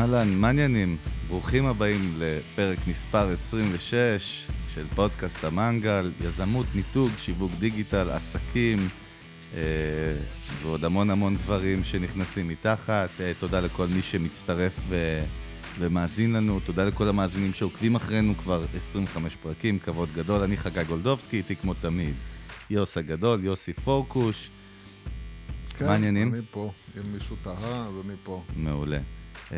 אהלן, מעניינים. ברוכים הבאים לפרק מספר 26 של פודקאסט המנגל, יזמות, מיתוג, שיווק דיגיטל, עסקים אה, ועוד המון המון דברים שנכנסים מתחת. אה, תודה לכל מי שמצטרף ו... ומאזין לנו, תודה לכל המאזינים שעוקבים אחרינו כבר 25 פרקים, כבוד גדול. אני חגי גולדובסקי, איתי כמו תמיד. יוס הגדול, יוסי פורקוש. כן, מה העניינים? אני פה. אם מישהו תהה, אז אני פה. מעולה. Uh,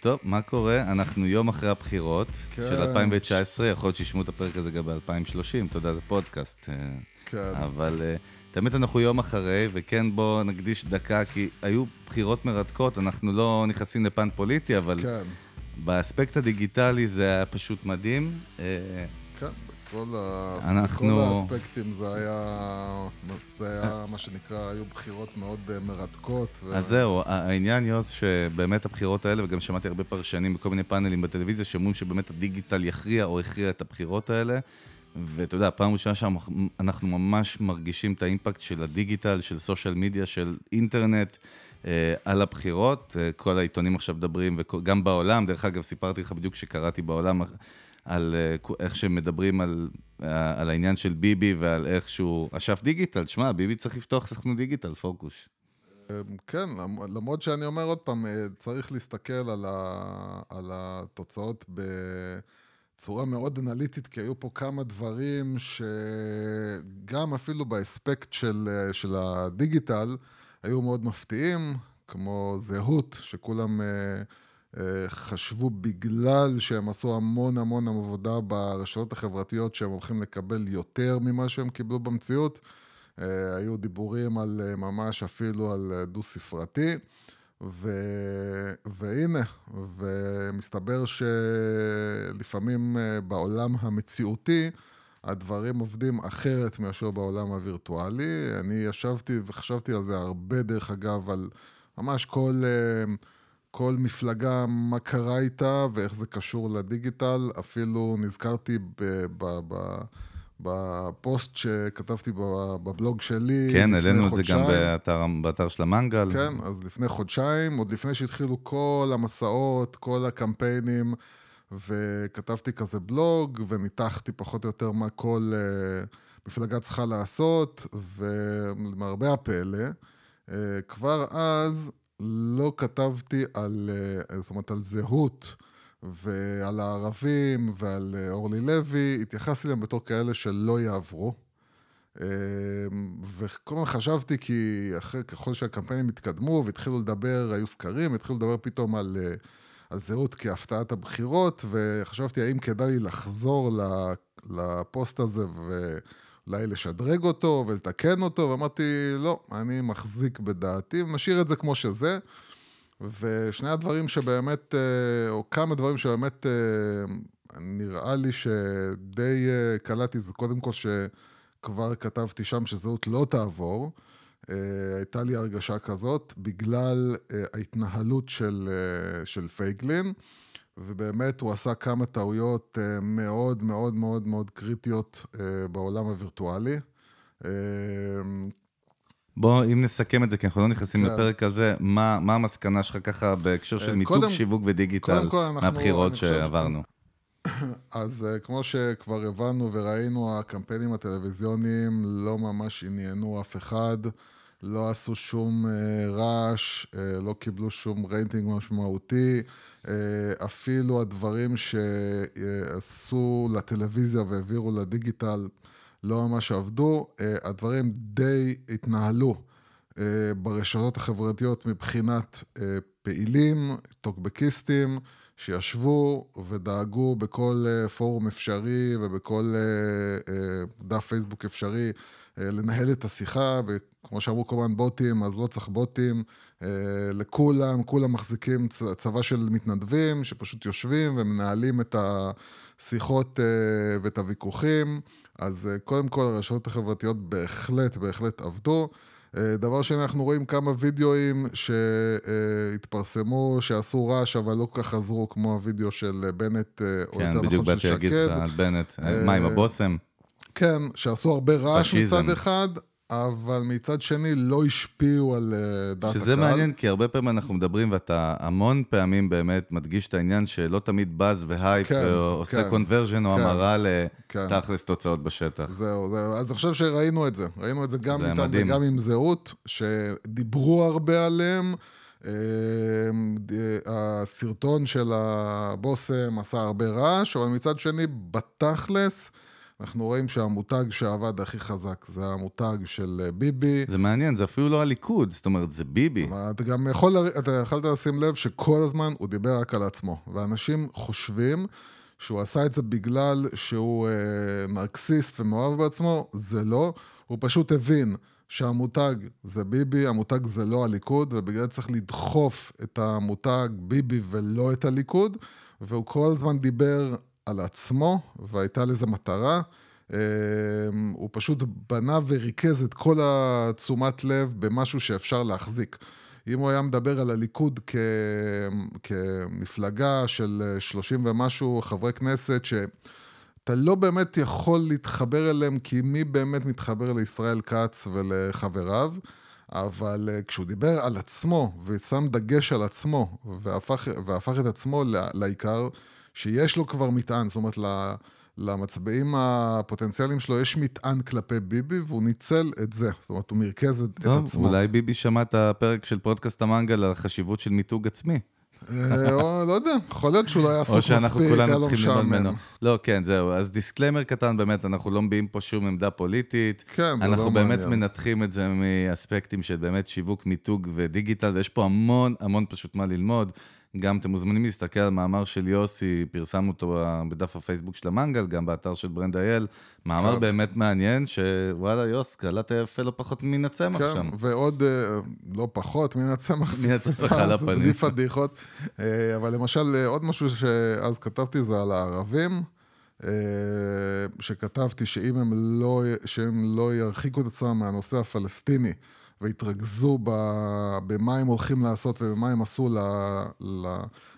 טוב, מה קורה? אנחנו יום אחרי הבחירות כן. של 2019, יכול להיות שישמעו את הפרק הזה גם ב-2030, אתה יודע, זה פודקאסט. Uh, כן. אבל uh, תמיד אנחנו יום אחרי, וכן בואו נקדיש דקה, כי היו בחירות מרתקות, אנחנו לא נכנסים לפן פוליטי, אבל כן, באספקט הדיגיטלי זה היה פשוט מדהים. Uh, כן, בכל אנחנו- בכל האספקטים זה היה, זה היה מה שנקרא, היו בחירות מאוד אה, מרתקות. ו- אז זהו, העניין, יוס, שבאמת הבחירות האלה, וגם שמעתי הרבה פרשנים בכל מיני פאנלים בטלוויזיה, שאומרים שבאמת הדיגיטל יכריע או הכריע את הבחירות האלה. ואתה יודע, פעם ראשונה שאנחנו ממש מרגישים את האימפקט של הדיגיטל, של סושיאל מדיה, של אינטרנט אה, על הבחירות. אה, כל העיתונים עכשיו מדברים, וגם בעולם, דרך אגב, סיפרתי לך בדיוק שקראתי בעולם על אה, איך שמדברים על, אה, על העניין של ביבי ועל איך שהוא אשף דיגיטל. שמע, ביבי צריך לפתוח סוכנות דיגיטל, פוקוש. אה, כן, למ- למרות שאני אומר עוד פעם, אה, צריך להסתכל על, ה, על התוצאות בצורה מאוד אנליטית, כי היו פה כמה דברים שגם אפילו באספקט של, של הדיגיטל, היו מאוד מפתיעים, כמו זהות, שכולם חשבו בגלל שהם עשו המון המון עבודה ברשתות החברתיות, שהם הולכים לקבל יותר ממה שהם קיבלו במציאות. אה, היו דיבורים על אה, ממש אפילו על אה, דו-ספרתי, ו... והנה, ומסתבר שלפעמים אה, בעולם המציאותי הדברים עובדים אחרת מאשר בעולם הווירטואלי. אני ישבתי וחשבתי על זה הרבה, דרך אגב, על ממש כל... אה, כל מפלגה, מה קרה איתה ואיך זה קשור לדיגיטל. אפילו נזכרתי ב- ב- ב- בפוסט שכתבתי בבלוג שלי כן, העלינו את זה גם. באתר, באתר של המנגל. כן, אז לפני חודשיים, עוד לפני שהתחילו כל המסעות, כל הקמפיינים, וכתבתי כזה בלוג, וניתחתי פחות או יותר מה כל uh, מפלגה צריכה לעשות, ולמרבה הפלא, uh, כבר אז לא כתבתי על, uh, זאת אומרת, על זהות. ועל הערבים ועל אה, אורלי לוי, התייחסתי אליהם בתור כאלה שלא יעברו. אה, וכל הזמן חשבתי כי אחרי, ככל שהקמפיינים התקדמו והתחילו לדבר, היו סקרים, התחילו לדבר פתאום על, אה, על זהות כהפתעת הבחירות, וחשבתי האם כדאי לחזור לפוסט הזה ואולי לשדרג אותו ולתקן אותו, ואמרתי, לא, אני מחזיק בדעתי, משאיר את זה כמו שזה. ושני הדברים שבאמת, אה, או כמה דברים שבאמת אה, נראה לי שדי אה, קלטתי, זה קודם כל שכבר כתבתי שם שזהות לא תעבור. הייתה לי הרגשה כזאת בגלל ההתנהלות של, של פייגלין, ובאמת הוא עשה כמה טעויות אה, מאוד מאוד מאוד מאוד קריטיות אה, בעולם הווירטואלי. אה, בוא, אם נסכם את זה, כי אנחנו לא נכנסים כן. לפרק על זה, מה, מה המסקנה שלך ככה בהקשר של מיתוג, קודם- שיווק ודיגיטל קודם מהבחירות שעברנו? אז כמו שכבר הבנו וראינו, הקמפיינים הטלוויזיוניים לא ממש עניינו אף אחד, לא עשו שום אה, רעש, אה, לא קיבלו שום רייטינג משמעותי. אה, אפילו הדברים שעשו לטלוויזיה והעבירו לדיגיטל לא ממש עבדו. הדברים די התנהלו ברשתות החברתיות מבחינת פעילים, טוקבקיסטים, שישבו ודאגו בכל פורום אפשרי ובכל דף פייסבוק אפשרי לנהל את השיחה, וכמו שאמרו כל הזמן בוטים, אז לא צריך בוטים. אה, לכולם, כולם מחזיקים צבא של מתנדבים שפשוט יושבים ומנהלים את השיחות אה, ואת הוויכוחים. אז אה, קודם כל הרשתות החברתיות בהחלט, בהחלט עבדו. אה, דבר שני, אנחנו רואים כמה וידאוים שהתפרסמו, שעשו רעש, אבל לא כל כך עזרו, כמו הוידאו של בנט, אה, או כן, יותר בדיוק נכון באתי של להגיד לך שקד. על בנט. אה, מה עם הבושם? כן, שעשו הרבה רעש פשיזם. מצד אחד, אבל מצד שני לא השפיעו על אה, דעת הקהל. שזה מעניין, כי הרבה פעמים אנחנו מדברים, ואתה המון פעמים באמת מדגיש את העניין שלא תמיד באז והייפ כן, עושה כן, קונברג'ן או כן, המרה כן. לתכלס תוצאות בשטח. זהו, זהו. אז חושב שראינו את זה. ראינו את זה גם זה איתם מדהים. וגם עם זהות, שדיברו הרבה עליהם. אה, ד- הסרטון של הבושם עשה הרבה רעש, אבל מצד שני, בתכלס, אנחנו רואים שהמותג שעבד הכי חזק זה המותג של אה, ביבי. זה מעניין, זה אפילו לא הליכוד, זאת אומרת, זה ביבי. אתה גם יכול, אתה יכולת לשים לב שכל הזמן הוא דיבר רק על עצמו. ואנשים חושבים שהוא עשה את זה בגלל שהוא אה, נרקסיסט ומאוהב בעצמו, זה לא. הוא פשוט הבין שהמותג זה ביבי, המותג זה לא הליכוד, ובגלל זה צריך לדחוף את המותג ביבי ולא את הליכוד, והוא כל הזמן דיבר על עצמו, והייתה לזה מטרה. אה, הוא פשוט בנה וריכז את כל התשומת לב במשהו שאפשר להחזיק. אם הוא היה מדבר על הליכוד כ... כמפלגה של 30 ומשהו חברי כנסת, שאתה לא באמת יכול להתחבר אליהם, כי מי באמת מתחבר לישראל כץ ולחבריו? אבל אה, כשהוא דיבר על עצמו, ושם דגש על עצמו, והפך, והפך את עצמו לעיקר, שיש לו כבר מטען, זאת אומרת, למצביעים הפוטנציאליים שלו יש מטען כלפי ביבי, והוא ניצל את זה. זאת אומרת, הוא מרכז את, את טוב, עצמו. אולי ביבי שמע את הפרק של פודקאסט המנגל על החשיבות של מיתוג עצמי. אה, או לא יודע, יכול להיות שהוא לא היה עסוק או מספיק, שאנחנו היה כולנו צריכים ללמוד. ממנו. לא, כן, זהו. אז disclaimer קטן, באמת, אנחנו לא מביעים פה שום עמדה פוליטית. כן, זה אנחנו לא באמת מעניין. מנתחים את זה מאספקטים של באמת שיווק, מיתוג ודיגיטל, ויש פה המון המון פשוט מה ללמוד. גם אתם מוזמנים להסתכל על מאמר של יוסי, פרסמנו אותו בדף הפייסבוק של המנגל, גם באתר של ברנד אייל. מאמר כן. באמת מעניין, שוואלה, יוס, קלעת יפה לא פחות מן הצמח כן, שם. ועוד, אה, לא פחות, מן הצמח. מן הצמח על הפנים. בלי פדיחות. אה, אבל למשל, אה, עוד משהו שאז כתבתי זה על הערבים, שכתבתי שאם הם לא, שהם לא ירחיקו את עצמם מהנושא הפלסטיני, ויתרכזו ב- במה הם הולכים לעשות ובמה הם עשו ל-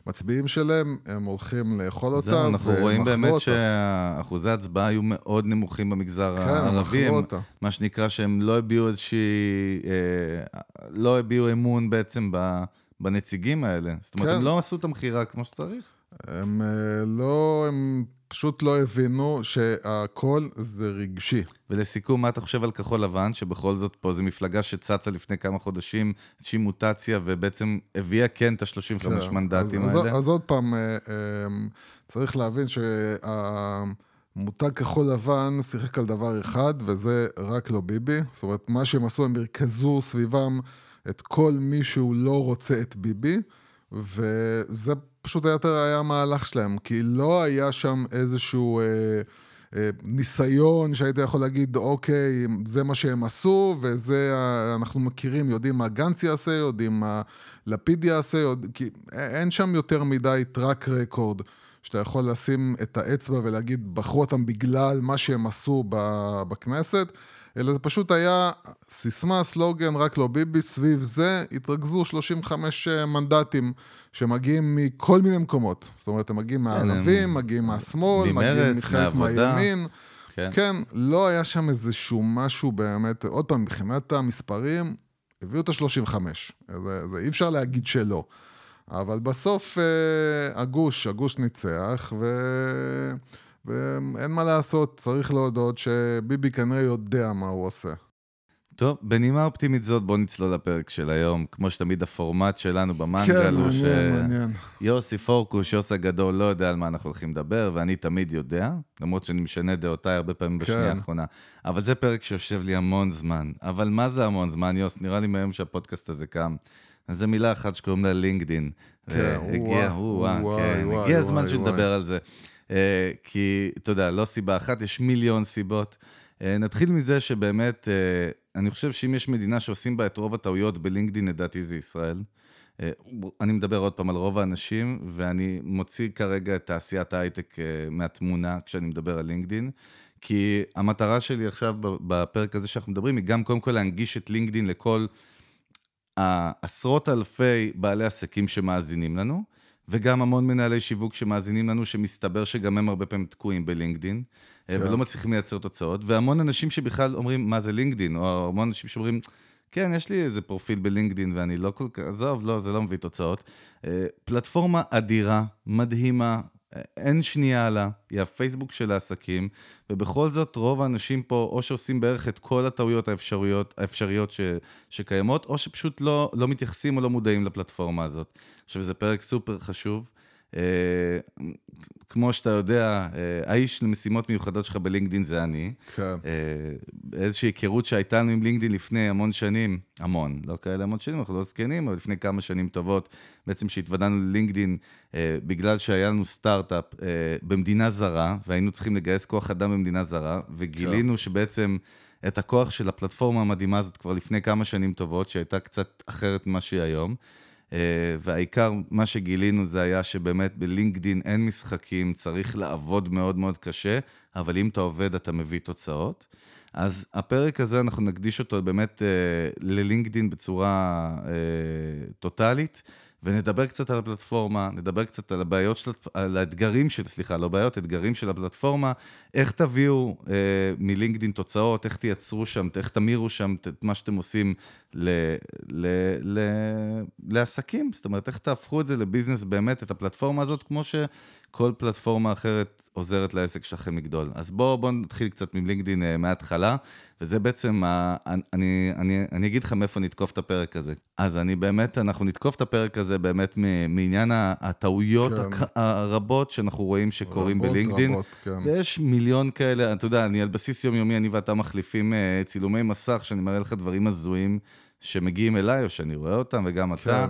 למצביעים שלהם, הם הולכים לאכול אותם. זהו, אנחנו והם רואים באמת אותה. שאחוזי ההצבעה היו מאוד נמוכים במגזר כן, הערבי. אכלו הם-. מה שנקרא שהם לא הביעו איזושהי... אה, לא הביעו אמון בעצם ב... בנציגים האלה. זאת אומרת, כן. הם לא עשו את המכירה כמו שצריך. הם אה, לא, הם פשוט לא הבינו שהכל זה רגשי. ולסיכום, מה אתה חושב על כחול לבן, שבכל זאת פה זו מפלגה שצצה לפני כמה חודשים, איזושהי מוטציה, ובעצם הביאה כן את ה-35 כן. מנדטים אז, האלה? אז, אז עוד פעם, אה, אה, צריך להבין שהמותג כחול לבן שיחק על דבר אחד, וזה רק לא ביבי. זאת אומרת, מה שהם עשו, הם ירכזו סביבם את כל מי שהוא לא רוצה את ביבי, וזה פשוט היה היה המהלך שלהם, כי לא היה שם איזשהו... אה, אה, ניסיון שהיית יכול להגיד, אוקיי, זה מה שהם עשו, וזה, אנחנו מכירים, יודעים מה גנץ יעשה, יודעים מה לפיד יעשה, יודע, כי אין שם יותר מדי טראק רקורד, שאתה יכול לשים את האצבע ולהגיד, בחרו אותם בגלל מה שהם עשו בכנסת, אלא זה פשוט היה סיסמה, סלוגן, רק לא ביבי, סביב זה התרכזו 35 מנדטים שמגיעים מכל מיני מקומות. זאת אומרת, הם מגיעים מהערבים, מגיעים מהשמאל, מגיעים מחלק. מהימין. כן. כן, לא היה שם איזשהו משהו באמת, עוד פעם, מבחינת המספרים, הביאו את ה-35. זה, זה אי אפשר להגיד שלא. אבל בסוף אה, הגוש, הגוש ניצח, ו... ואין מה לעשות, צריך להודות שביבי כנראה יודע מה הוא עושה. טוב, בנימה אופטימית זאת, בוא נצלול לפרק של היום. כמו שתמיד הפורמט שלנו במנגל כן, הוא ש... מעניין, מעניין. יוסי פורקוש, יוס הגדול, לא יודע על מה אנחנו הולכים לדבר, ואני תמיד יודע, למרות שאני משנה דעותיי הרבה פעמים בשנייה כן. האחרונה. אבל זה פרק שיושב לי המון זמן. אבל מה זה המון זמן, יוס? נראה לי מהיום שהפודקאסט הזה קם. אז זו מילה אחת שקוראים לה לינקדין. כן, הגיע, וואי, הוא, וואי, כן, וואי, הגיע הזמן שנדבר על זה. אה, כי, אתה יודע, לא סיבה אחת, יש מיליון סיבות. אה, נתחיל מזה שבאמת, אה, אני חושב שאם יש מדינה שעושים בה את רוב הטעויות בלינקדין, לדעתי זה ישראל. אני מדבר עוד פעם על רוב האנשים, ואני מוציא כרגע את תעשיית ההייטק מהתמונה כשאני מדבר על לינקדין, כי המטרה שלי עכשיו בפרק הזה שאנחנו מדברים, היא גם קודם כל להנגיש את לינקדין לכל העשרות אלפי בעלי עסקים שמאזינים לנו, וגם המון מנהלי שיווק שמאזינים לנו, שמסתבר שגם הם הרבה פעמים תקועים בלינקדין, כן. ולא מצליחים לייצר תוצאות, והמון אנשים שבכלל אומרים, מה זה לינקדין, או המון אנשים שאומרים, כן, יש לי איזה פרופיל בלינקדין ואני לא כל כך, עזוב, לא, זה לא מביא תוצאות. פלטפורמה אדירה, מדהימה, אין שנייה עלה, היא הפייסבוק של העסקים, ובכל זאת רוב האנשים פה או שעושים בערך את כל הטעויות האפשריות, האפשריות ש, שקיימות, או שפשוט לא, לא מתייחסים או לא מודעים לפלטפורמה הזאת. עכשיו, זה פרק סופר חשוב. אה, כמו שאתה יודע, אה, האיש למשימות מיוחדות שלך בלינקדין זה אני. כן. אה, איזושהי היכרות שהייתה לנו עם לינקדין לפני המון שנים, המון, לא כאלה המון שנים, אנחנו לא זקנים, אבל לפני כמה שנים טובות, בעצם שהתוודענו ללינקדין, בגלל שהיה לנו סטארט-אפ במדינה זרה, והיינו צריכים לגייס כוח אדם במדינה זרה, וגילינו כן. שבעצם... את הכוח של הפלטפורמה המדהימה הזאת כבר לפני כמה שנים טובות, שהייתה קצת אחרת ממה שהיא היום. אה, והעיקר, מה שגילינו זה היה שבאמת בלינקדין אין משחקים, צריך לעבוד מאוד מאוד קשה, אבל אם אתה עובד אתה מביא תוצאות. אז הפרק הזה, אנחנו נקדיש אותו באמת אה, ללינקדין בצורה אה, טוטאלית. ונדבר קצת על הפלטפורמה, נדבר קצת על הבעיות של, על האתגרים של, סליחה, לא בעיות, אתגרים של הפלטפורמה, איך תביאו אה, מלינקדין תוצאות, איך תייצרו שם, איך תמירו שם את מה שאתם עושים ל, ל, ל, לעסקים, זאת אומרת, איך תהפכו את זה לביזנס באמת, את הפלטפורמה הזאת, כמו שכל פלטפורמה אחרת עוזרת לעסק שלכם לגדול. אז בואו בוא נתחיל קצת מלינקדין uh, מההתחלה, וזה בעצם, ה, אני, אני, אני אגיד לך מאיפה נתקוף את הפרק הזה. אז אני באמת, אנחנו נתקוף את הפרק הזה באמת מעניין הטעויות כן. הרבות שאנחנו רואים שקורים רבות, בלינקדין. רבות, כן. ויש מיליון כאלה, אתה יודע, אני על בסיס יומיומי, אני ואתה מחליפים uh, צילומי מסך, שאני מראה לך דברים הזויים שמגיעים אליי, או שאני רואה אותם, וגם כן. אתה.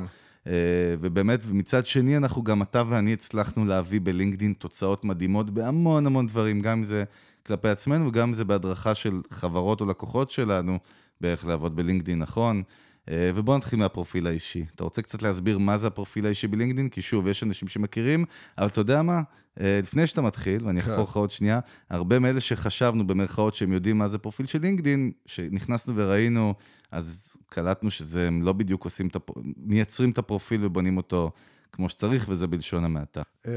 אה, ובאמת, ומצד שני, אנחנו גם, אתה ואני הצלחנו להביא בלינקדין תוצאות מדהימות בהמון המון דברים, גם אם זה כלפי עצמנו, וגם אם זה בהדרכה של חברות או לקוחות שלנו, באיך לעבוד בלינקדין נכון. אה, ובואו נתחיל מהפרופיל האישי. אתה רוצה קצת להסביר מה זה הפרופיל האישי בלינקדין? כי שוב, יש אנשים שמכירים, אבל אתה יודע מה? אה, לפני שאתה מתחיל, ואני אחפור כן. לך עוד שנייה, הרבה מאלה שחשבנו במרכאות שהם יודעים מה זה פרופיל של לינקדין, שנכנסנו וראינו, אז קלטנו שזה, הם לא בדיוק עושים את הפ... מייצרים את הפרופיל ובונים אותו כמו שצריך, וזה בלשון המעטה. אמ,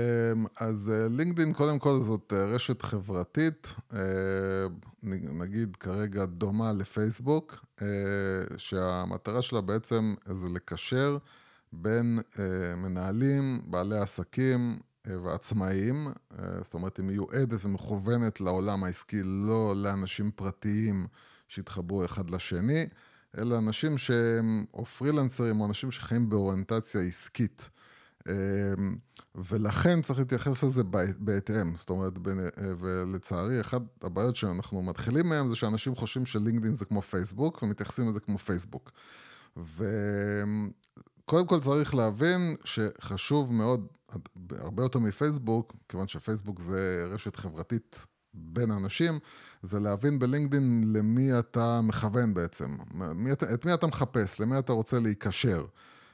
אז אה, לינקדין, קודם כל, זאת אה, רשת חברתית, נגיד כרגע דומה לפייסבוק, שהמטרה שלה בעצם זה לקשר בין מנהלים, בעלי עסקים, ועצמאיים, אה, זאת אומרת, היא מיועדת ומכוונת לעולם העסקי, לא לאנשים פרטיים שהתחברו אחד לשני, אלא אנשים שהם או פרילנסרים או אנשים שחיים באוריינטציה עסקית. אה, ולכן צריך להתייחס לזה בהתאם, זאת אומרת, ולצערי, אחת הבעיות שאנחנו מתחילים מהן זה שאנשים חושבים שלינקדאין זה כמו פייסבוק, ומתייחסים לזה כמו פייסבוק. וקודם כל צריך להבין שחשוב מאוד הרבה יותר מפייסבוק, כיוון שפייסבוק זה רשת חברתית בין אנשים, זה להבין בלינקדאין למי אתה מכוון בעצם, מי אתה, את מי אתה מחפש, למי אתה רוצה להיקשר.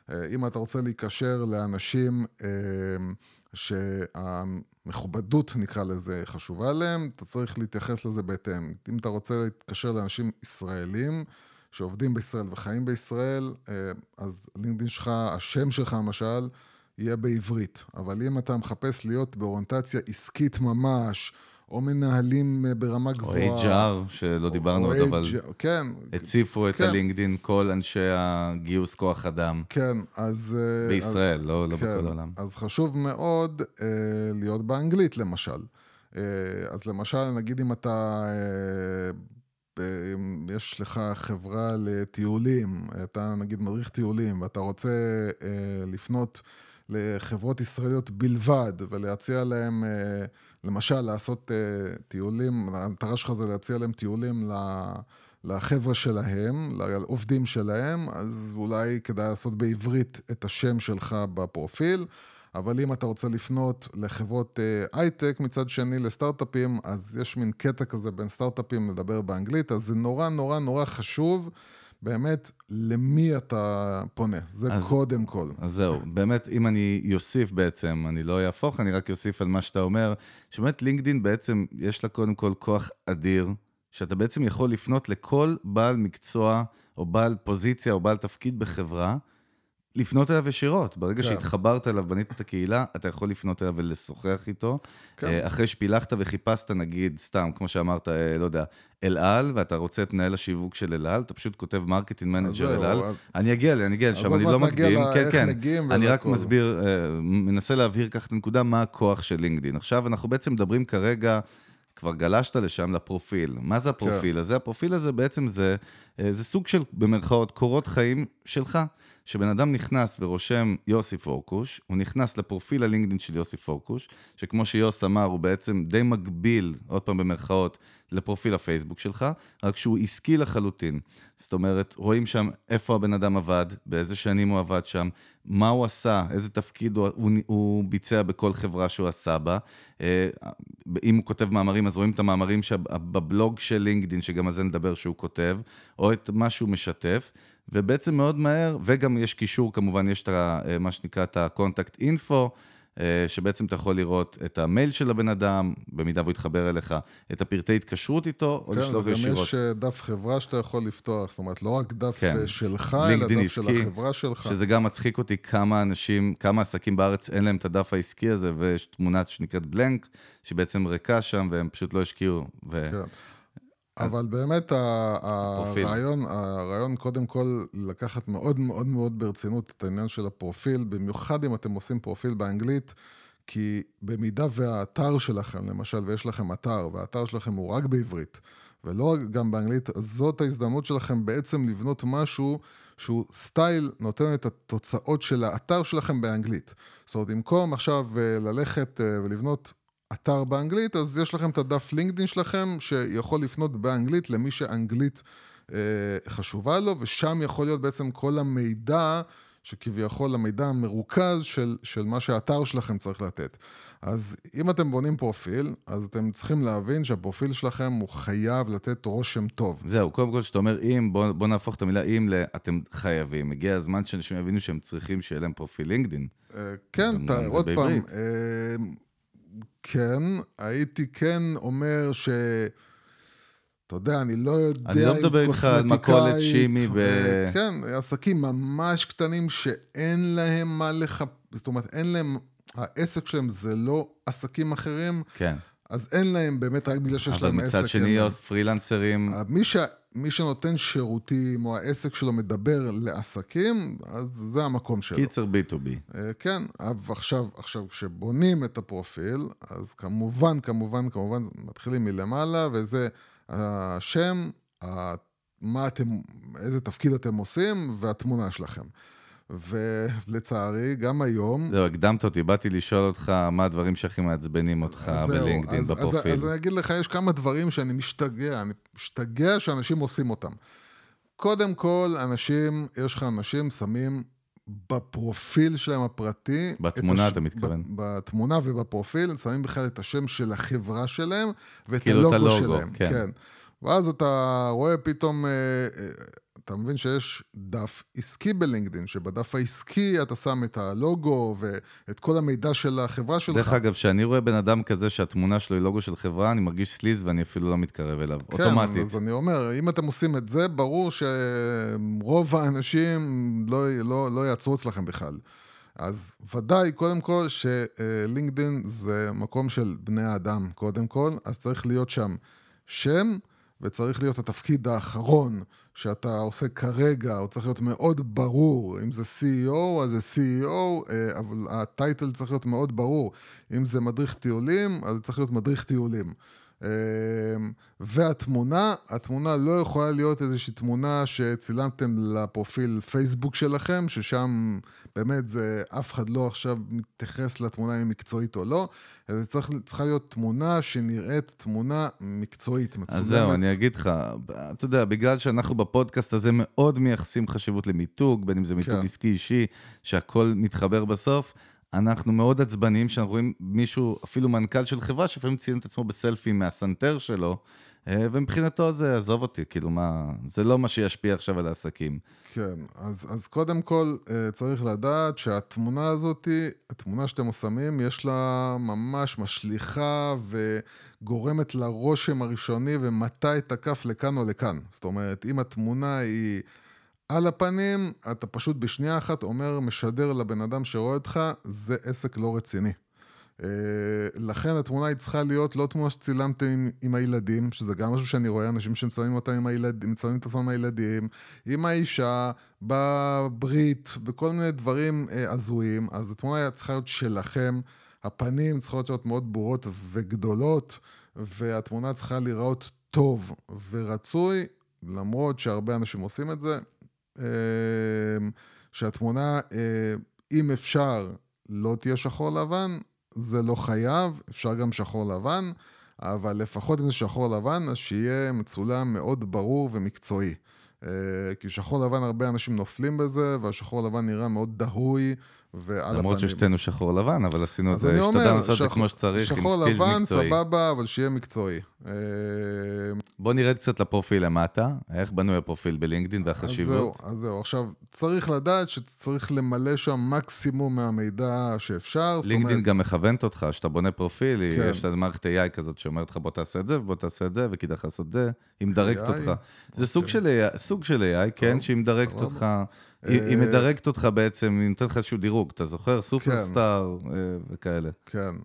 אה, אם אתה רוצה להיקשר לאנשים אה, שהמכובדות, נקרא לזה, חשובה להם, אתה צריך להתייחס לזה בהתאם. אם אתה רוצה להתקשר לאנשים ישראלים, שעובדים בישראל וחיים בישראל, אה, אז לינקדאין שלך, השם שלך למשל, יהיה בעברית. אבל אם אתה מחפש להיות באוריינטציה עסקית ממש, או מנהלים אה, ברמה גבוהה... או HR, שלא דיברנו עוד, אבל... כן. הציפו את כן. הלינקדין כל אנשי הגיוס כוח אדם. כן, אז... אה, בישראל, אז, לא, לא כן, בכל העולם. אז חשוב מאוד אה, להיות באנגלית, למשל. אה, אז למשל, נגיד אם אתה... אה, יש לך חברה לטיולים, אתה נגיד מדריך טיולים, ואתה רוצה אה, לפנות לחברות ישראליות בלבד, ולהציע להם, אה, למשל, לעשות אה, טיולים, המטרה שלך זה להציע להם טיולים לחבר'ה שלהם, לעובדים שלהם, אז אולי כדאי לעשות בעברית את השם שלך בפרופיל. אבל אם אתה רוצה לפנות לחברות אה, הייטק, מצד שני לסטארט-אפים, אז יש מין קטע כזה בין סטארט-אפים לדבר באנגלית, אז זה נורא נורא נורא חשוב באמת, למי אתה פונה? זה אז, קודם כל. אז זהו, באמת, אם אני אוסיף בעצם, אני לא אהפוך, אני רק אוסיף על מה שאתה אומר, שבאמת לינקדין בעצם, יש לה קודם כל כוח אדיר, שאתה בעצם יכול לפנות לכל בעל מקצוע, או בעל פוזיציה, או בעל תפקיד בחברה, לפנות אליו ישירות. ברגע כן. שהתחברת אליו, בנית את הקהילה, אתה יכול לפנות אליו ולשוחח איתו. כן. אה, אחרי שפילחת וחיפשת, נגיד, סתם, כמו שאמרת, אה, לא יודע, אל על, ואתה רוצה את מנהל השיווק של אל על, אתה פשוט כותב marketing manager אל על. אני אגיע, אני אגיע לשם, אני לא מקדים. כן, כן. אני רק ולכל. מסביר, אה, מנסה להבהיר ככה את הנקודה, מה הכוח של לינקדין. עכשיו, אנחנו בעצם מדברים כרגע... כבר גלשת לשם, לפרופיל. מה זה הפרופיל הזה? הפרופיל הזה בעצם זה, זה סוג של, במרכאות, קורות חיים שלך. שבן אדם נכנס ורושם יוסי פורקוש, הוא נכנס לפרופיל הלינקדאין של יוסי פורקוש, שכמו שיוס אמר, הוא בעצם די מקביל, עוד פעם במרכאות, לפרופיל הפייסבוק שלך, רק שהוא עסקי לחלוטין. זאת אומרת, רואים שם איפה הבן אדם עבד, באיזה שנים הוא עבד שם, מה הוא עשה, איזה תפקיד הוא, הוא, הוא ביצע בכל חברה שהוא עשה בה. אה, אם הוא כותב מאמרים, אז רואים את המאמרים שבבלוג של לינקדאין, שגם על זה נדבר שהוא כותב, או את מה שהוא משתף. ובעצם מאוד מהר, וגם יש קישור, כמובן, יש את ה, מה שנקרא את ה-contact info, אה, שבעצם אתה יכול לראות את המייל של הבן אדם, במידה והוא יתחבר אליך, את הפרטי התקשרות איתו, או כן, לשלוח וגם ישירות. יש אה, דף חברה שאתה יכול לפתוח, זאת אומרת, לא רק דף כן. אה, שלך, אלא דף של עסקי, החברה שלך. שזה גם מצחיק אותי כמה אנשים, כמה עסקים בארץ אין להם את הדף העסקי הזה, ויש תמונה שנקראת בלנק, שהיא ריקה שם, והם פשוט לא השקיעו. ו... כן. אבל באמת. הרעיון, הרעיון קודם כל לקחת מאוד מאוד מאוד ברצינות את העניין של הפרופיל, במיוחד אם אתם עושים פרופיל באנגלית, כי במידה והאתר שלכם, למשל, ויש לכם אתר, והאתר שלכם הוא רק בעברית, ולא גם באנגלית, אז זאת ההזדמנות שלכם בעצם לבנות משהו שהוא סטייל נותן את התוצאות של האתר שלכם באנגלית. זאת אומרת, במקום עכשיו אה, ללכת אה, ולבנות אתר באנגלית, אז יש לכם את הדף לינקדאין שלכם, שיכול לפנות באנגלית למי שאנגלית אה, חשובה לו, ושם יכול להיות בעצם כל המידע, שכביכול המידע המרוכז של, של מה שהאתר שלכם צריך לתת. אז אם אתם בונים פרופיל, אז אתם צריכים להבין שהפרופיל שלכם הוא חייב לתת רושם טוב. זהו, קודם כל, שאתה אומר אם, בוא, בוא נהפוך את המילה אם ל... אתם חייבים. הגיע הזמן שאנשים יבינו שהם צריכים שיהיה להם פרופיל לינקדאין. אה, כן, אתה, עוד פעם, בעברית. אה, כן, הייתי כן אומר ש... אתה יודע, אני לא יודע אני לא מדבר איתך על מכולת שימי ו- כן, עסקים ממש קטנים שאין להם מה לחפ... זאת אומרת, אין להם... העסק שלהם זה לא עסקים אחרים, כן. אז אין להם באמת רק בגלל שיש אבל להם עסק. מצד שני. יוס, פרילנסרים, מי, ש... מי שנותן שירותים, או העסק שלו מדבר לעסקים, אז זה המקום שלו. קיצר B2B. אה, כן, אבל עכשיו, עכשיו, כשבונים את הפרופיל, אז כמובן, כמובן, כמובן, מתחילים מלמעלה, וזה השם, מה אתם, איזה תפקיד אתם עושים, והתמונה שלכם. ולצערי, גם היום... זהו, הקדמת אותי, באתי לשאול אותך מה הדברים שהכי מעצבנים אותך בלינקדאין, אז- אז- בפרופיל. אז אני אגיד לך, יש כמה דברים שאני משתגע, אני משתגע שאנשים עושים אותם. קודם כל, אנשים, יש לך אנשים שמים בפרופיל שלהם הפרטי... בתמונה הש- אתה מתכוון. ב- בתמונה ובפרופיל, שמים בכלל את השם של החברה שלהם, ואת כאילו הלוגו הלוגו, שלהם. כן. כן. ואז אתה רואה פתאום, אה, אה, אתה מבין שיש דף עסקי בלינקדאין, שבדף העסקי אתה שם את הלוגו ואת כל המידע של החברה שלך. דרך אגב, כשאני רואה בן אדם כזה שהתמונה שלו היא לוגו של חברה, אני מרגיש סליז ואני אפילו לא מתקרב אליו, כן, אוטומטית. אז אני אומר, אם אתם עושים את זה, ברור שרוב האנשים לא, לא, לא יעצרו אצלכם בכלל. אז ודאי, קודם כל, שלינקדאין זה מקום של בני האדם, קודם כל, אז צריך להיות שם שם, וצריך להיות התפקיד האחרון שאתה עושה כרגע, הוא צריך להיות מאוד ברור. אם זה CEO, אז זה CEO, אה, אבל הטייטל צריך להיות מאוד ברור. אם זה מדריך טיולים, אז זה צריך להיות מדריך טיולים. אה, והתמונה, התמונה לא יכולה להיות איזושהי תמונה שצילמתם לפרופיל פייסבוק שלכם, ששם באמת זה, אף אחד לא עכשיו מתייחס לתמונה אם היא מקצועית או לא, אלא צריך, צריכה להיות תמונה שנראית תמונה מקצועית, מצולמת. אז זהו, אני אגיד לך, אתה יודע, בגלל שאנחנו בפודקאסט הזה מאוד מייחסים חשיבות למיתוג, בין אם זה מיתוג כן. עסקי אישי, שהכל מתחבר בסוף, אנחנו מאוד עצבניים שאנחנו רואים מישהו, אפילו מנכ"ל של חברה, שלפעמים צילם את עצמו בסלפי מהסנטר שלו, אה, ומבחינתו זה, עזוב אותי, כאילו מה, זה לא מה שישפיע עכשיו על העסקים. כן, אז, אז קודם כל אה, צריך לדעת שהתמונה הזאת, התמונה שאתם שמים, יש לה ממש משליכה וגורמת לרושם הראשוני את הכף לכאן או לכאן. זאת אומרת, אם התמונה היא על הפנים, אתה פשוט בשנייה אחת אומר, משדר לבן אדם שרואה אותך, זה עסק לא רציני. אה, לכן התמונה היא צריכה להיות לא תמונה שצילמתם עם, עם הילדים, שזה גם משהו שאני רואה, אנשים שמצלמים אותם עם הילדים, מצלמים את עצמם עם הילדים, עם האישה, בברית, בכל מיני דברים אה, הזויים, אז התמונה צריכה להיות שלכם, הפנים צריכות להיות מאוד ברורות וגדולות, והתמונה צריכה להיראות טוב ורצוי, למרות שהרבה אנשים עושים את זה, שהתמונה, אם אפשר, לא תהיה שחור לבן, זה לא חייב, אפשר גם שחור לבן, אבל לפחות אם זה שחור לבן, אז שיהיה מצולם מאוד ברור ומקצועי. אה, כי שחור לבן, הרבה אנשים נופלים בזה, והשחור לבן נראה מאוד דהוי ועל הפנים. למרות ששתינו שחור לבן, אבל עשינו את זה, השתדלנו לעשות את זה כמו שצריך, עם סטילס מקצועי. שחור לבן, סבבה, אבל שיהיה מקצועי. אה, בוא נרד קצת לפרופיל למטה, איך בנוי הפרופיל בלינקדאין והחשיבות. אז זהו, אז זהו. עכשיו, צריך לדעת שצריך למלא שם מקסימום מהמידע שאפשר. לינקדאין גם מכוונת אותך, כשאתה בונה פרופיל, כן. יש לה מערכת AI כזאת שאומרת לך, בוא תעשה את זה, ובוא תעשה את זה, וכדאי לעשות את זה, היא מדרגת אותך. זה סוג אוקיי. של AI, כן, שהיא מדרגת אותך. היא אה, מדרגת אותך בעצם, היא נותנת לך איזשהו דירוג, אתה זוכר? סופרסטאר כן. וכאלה. כן.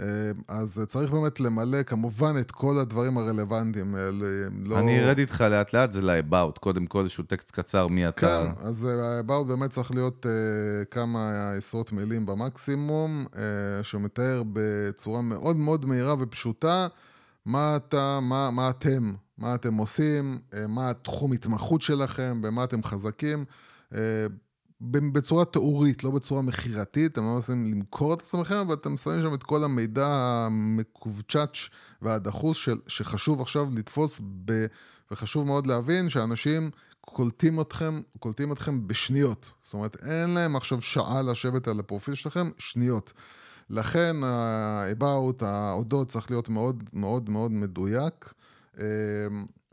אה, אז צריך באמת למלא כמובן את כל הדברים הרלוונטיים. לא... אני ארד איתך לאט לאט, זה ל-about, קודם כל איזשהו טקסט קצר מי אתה. כן, אז ה-about באמת צריך להיות uh, כמה עשרות מילים במקסימום, uh, שמתאר בצורה מאוד מאוד מהירה ופשוטה מה אתה, מה, מה אתם, מה אתם עושים, uh, מה התחום התמחות שלכם, במה אתם חזקים. אה, בצורה תיאורית, לא בצורה מכירתית, אתם לא מנסים למכור את עצמכם, אבל אתם שמים שם את כל המידע המקובצ'אץ' והדחוס של, שחשוב עכשיו לתפוס, ב, וחשוב מאוד להבין שאנשים קולטים אתכם, קולטים אתכם בשניות. זאת אומרת, אין להם עכשיו שעה לשבת על הפרופיל שלכם, שניות. לכן ה-about, האודות צריך להיות מאוד מאוד מאוד מדויק.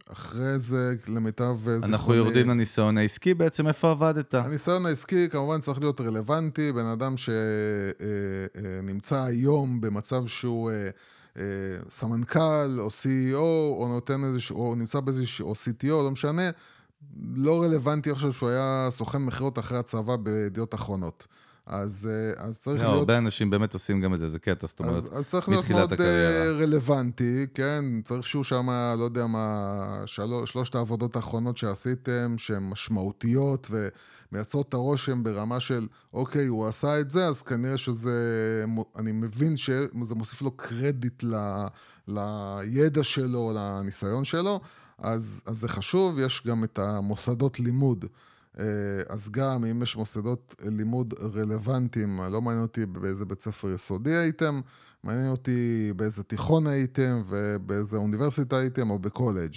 אה, אחרי זה, למיטב זיכרוני... אנחנו יורדים לניסיון העסקי, בעצם איפה עבדת? הניסיון העסקי כמובן צריך להיות רלוונטי, בן אדם שנמצא אה, אה, היום במצב שהוא אה, סמנכ"ל או CEO, או נותן איזשהו, או נמצא באיזשהו, או CTO, לא משנה, לא רלוונטי עכשיו שהוא היה סוכן מכירות אחרי הצבא בידיעות אחרונות. אז, אה, אז צריך לא, להיות... הרבה אנשים באמת עושים גם את זה, זה קטע, זאת אומרת, אז, אז צריך להיות מאוד הקריירה. רלוונטי, כן? צריך שהוא שם, לא יודע מה, של... שלושת העבודות האחרונות שעשיתם, שהן משמעותיות ומייצרות את הרושם ברמה של, אוקיי, הוא עשה את זה, אז כנראה שזה... אני מבין שזה מוסיף לו קרדיט ל... לידע שלו, לניסיון שלו, אז, אז זה חשוב, יש גם את המוסדות לימוד. אה, אז גם אם יש מוסדות לימוד רלוונטיים, לא מעניין אותי באיזה בית ספר יסודי הייתם, מעניין אותי באיזה תיכון הייתם ובאיזה אוניברסיטה הייתם או בקולג'.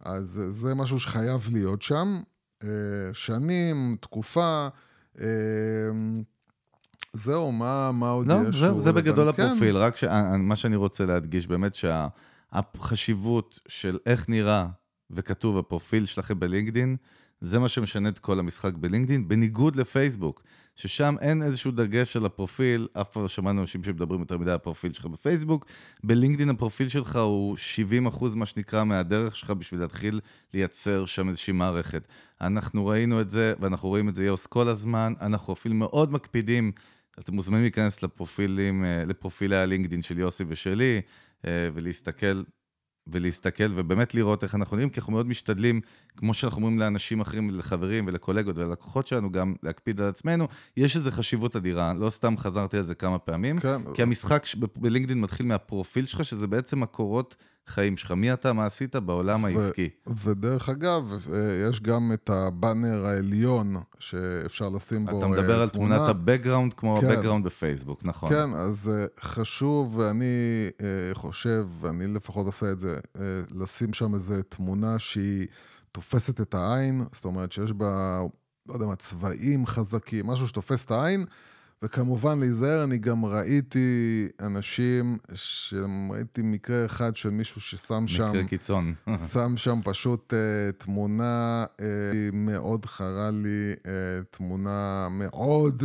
אז זה משהו שחייב להיות שם. אה, שנים, תקופה, אה, זהו, מה, מה עוד לא, יש? זהו, זה בגדול כן. הפרופיל, רק ש... מה שאני רוצה להדגיש, באמת שהחשיבות של איך נראה וכתוב הפרופיל שלכם בלינקדין, זה מה שמשנה את כל המשחק בלינקדאין, בניגוד לפייסבוק, ששם אין איזשהו דגש על הפרופיל, אף פעם לא שמענו אנשים שמדברים יותר מדי על הפרופיל שלך בפייסבוק. בלינקדאין הפרופיל שלך הוא 70 אחוז, מה שנקרא, מהדרך שלך בשביל להתחיל לייצר שם איזושהי מערכת. אנחנו ראינו את זה, ואנחנו רואים את זה יוס כל הזמן, אנחנו אפילו מאוד מקפידים. אתם מוזמנים להיכנס לפרופילים, אה, לפרופילי הלינקדאין של יוסי ושלי, אה, ולהסתכל ולהסתכל ובאמת לראות איך אנחנו נראים, כי אנחנו מאוד משתדלים, כמו שאנחנו אומרים לאנשים אחרים, לחברים ולקולגות וללקוחות שלנו, גם להקפיד על עצמנו. יש איזו חשיבות אדירה, לא סתם חזרתי על זה כמה פעמים, כן. כי המשחק בלינקדאין מתחיל מהפרופיל שלך, שזה בעצם הקורות חיים שלך. מי אתה, מה עשית בעולם העסקי. ודרך אגב, אה, יש גם את הבאנר העליון שאפשר לשים בו תמונה. אתה מדבר על תמונת ה-Background כמו כן. ה-Background בפייסבוק, נכון. כן, אז אה, חשוב, ואני אה, חושב, ואני לפחות עושה את זה, לשים שם איזו תמונה שהיא תופסת את העין, זאת אומרת שיש בה, לא יודע מה, צבעים חזקים, משהו שתופס את העין. וכמובן להיזהר, אני גם ראיתי אנשים, ראיתי מקרה אחד של מישהו ששם שם... מקרה קיצון. שם שם פשוט uh, תמונה, uh, מאוד חרה לי, uh, תמונה מאוד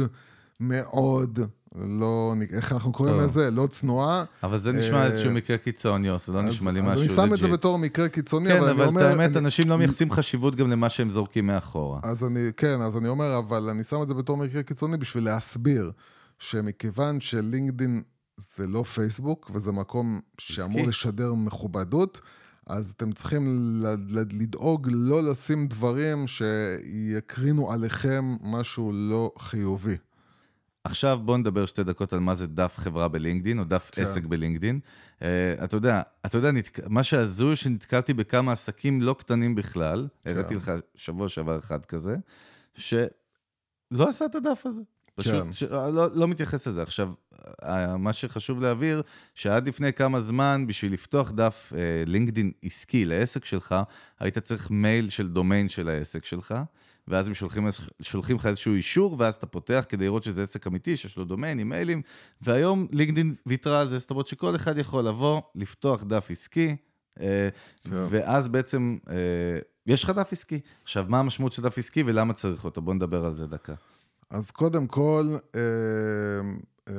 מאוד לא, איך אנחנו קוראים טוב. לזה? לא צנועה. אבל זה נשמע אה, איזשהו מקרה קיצון, יוס, זה לא אז- נשמע לי אז משהו אני שם את זה. בתור מקרה קיצוני, כן, אבל אני אבל את אומר... האמת, אני- אנשים לא מייחסים חשיבות גם למה שהם זורקים מאחורה. אז אני, כן, אז אני אומר, אבל אני שם את זה בתור מקרה קיצוני בשביל להסביר שמכיוון שלינקדין זה לא פייסבוק, וזה מקום שאמור. לשדר מכובדות, אז אתם צריכים לדאוג לא לשים דברים שיקרינו עליכם משהו לא חיובי. עכשיו בואו נדבר שתי דקות על מה זה דף חברה בלינקדין, או דף כן. עסק בלינקדין. Uh, אתה יודע, אתה יודע, נתק... מה שהזוי שנתקלתי בכמה עסקים לא קטנים בכלל, כן. הראיתי לך שבוע שעבר אחד כזה, שלא עשה את הדף הזה. פשוט, כן. ש... לא, לא מתייחס לזה. עכשיו, אה, מה שחשוב להבהיר, שעד לפני כמה זמן, בשביל לפתוח דף אה, לינקדין עסקי לעסק שלך, היית צריך מייל של דומיין של העסק שלך, ואז הם שולחים, שולחים לך איזשהו אישור, ואז אתה פותח כדי לראות שזה עסק אמיתי, שיש לו דומיין עם מיילים, והיום לינקדין ויתרה על זה, זאת אומרת שכל אחד יכול לבוא, לפתוח דף עסקי, אה, כן. ואז בעצם אה, יש לך דף עסקי. עכשיו, מה המשמעות של דף עסקי ולמה צריך אותו? בוא נדבר על זה דקה. אז קודם כל, אה,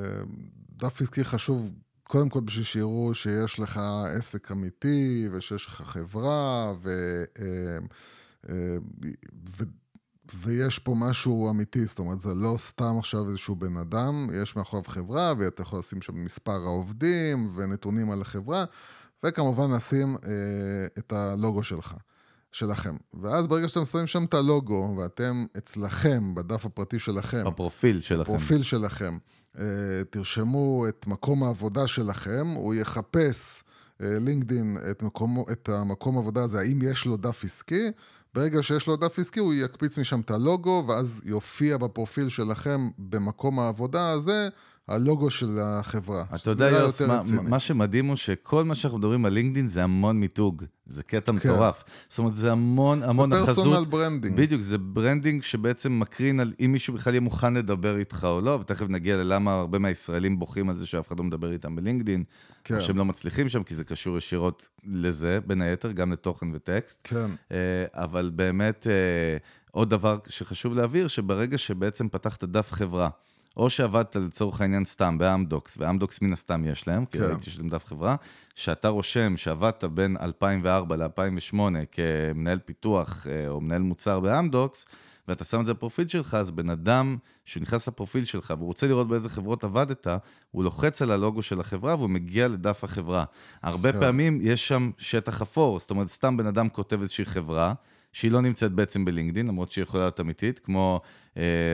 דף עסקי חשוב, קודם כל בשביל שיראו שיש לך עסק אמיתי, ושיש לך חברה, ו, ו, ויש פה משהו אמיתי, זאת אומרת, זה לא סתם עכשיו איזשהו בן אדם, יש מאחוריו חברה, ואתה יכול לשים שם מספר העובדים, ונתונים על החברה, וכמובן לשים אה, את הלוגו שלך. שלכם. ואז ברגע שאתם שמים שם את הלוגו, ואתם אצלכם, בדף הפרטי שלכם, בפרופיל שלכם. פרופיל שלכם, אה, תרשמו את מקום העבודה שלכם, הוא יחפש אה, לינקדין את, מקום, את המקום העבודה הזה, האם יש לו דף עסקי, ברגע שיש לו דף עסקי הוא יקפיץ משם את הלוגו, ואז יופיע בפרופיל שלכם במקום העבודה הזה, הלוגו של החברה. אתה יודע, יוס, מה. מה שמדהים הוא שכל מה שאנחנו מדברים על לינקדאין זה המון מיתוג. זה קטע מטורף. זאת אומרת, זה המון המון כן. זה החזות. personal branding. בדיוק, זה branding שבעצם מקרין על אם מישהו בכלל יהיה מוכן לדבר איתך או לא, ותכף נגיע ללמה הרבה מהישראלים בוכים על זה שאף אחד לא מדבר איתם בלינקדאין, כן. או שהם לא מצליחים שם, כי זה קשור ישירות לזה, בין היתר, גם לתוכן וטקסט. כן, אה, אבל באמת, אה, עוד דבר שחשוב להבהיר, שברגע שבעצם פתחת דף חברה, או שעבדת לצורך העניין סתם באמדוקס, ואמדוקס מן הסתם יש להם, כי כן. ראיתי שיש להם דף חברה, שאתה רושם שעבדת בין 2004 ל-2008 כמנהל פיתוח אה, או מנהל מוצר באמדוקס, ואתה שם את זה בפרופיל שלך, אז בן אדם שהוא נכנס לפרופיל שלך והוא רוצה לראות באיזה חברות עבדת, הוא לוחץ על הלוגו של החברה והוא מגיע לדף החברה. הרבה כן. פעמים יש שם שטח אפור, זאת אומרת, סתם בן אדם כותב איזושהי חברה, שהיא לא נמצאת בעצם בלינקדין, למרות שהיא יכולה להיות אמיתית, כמו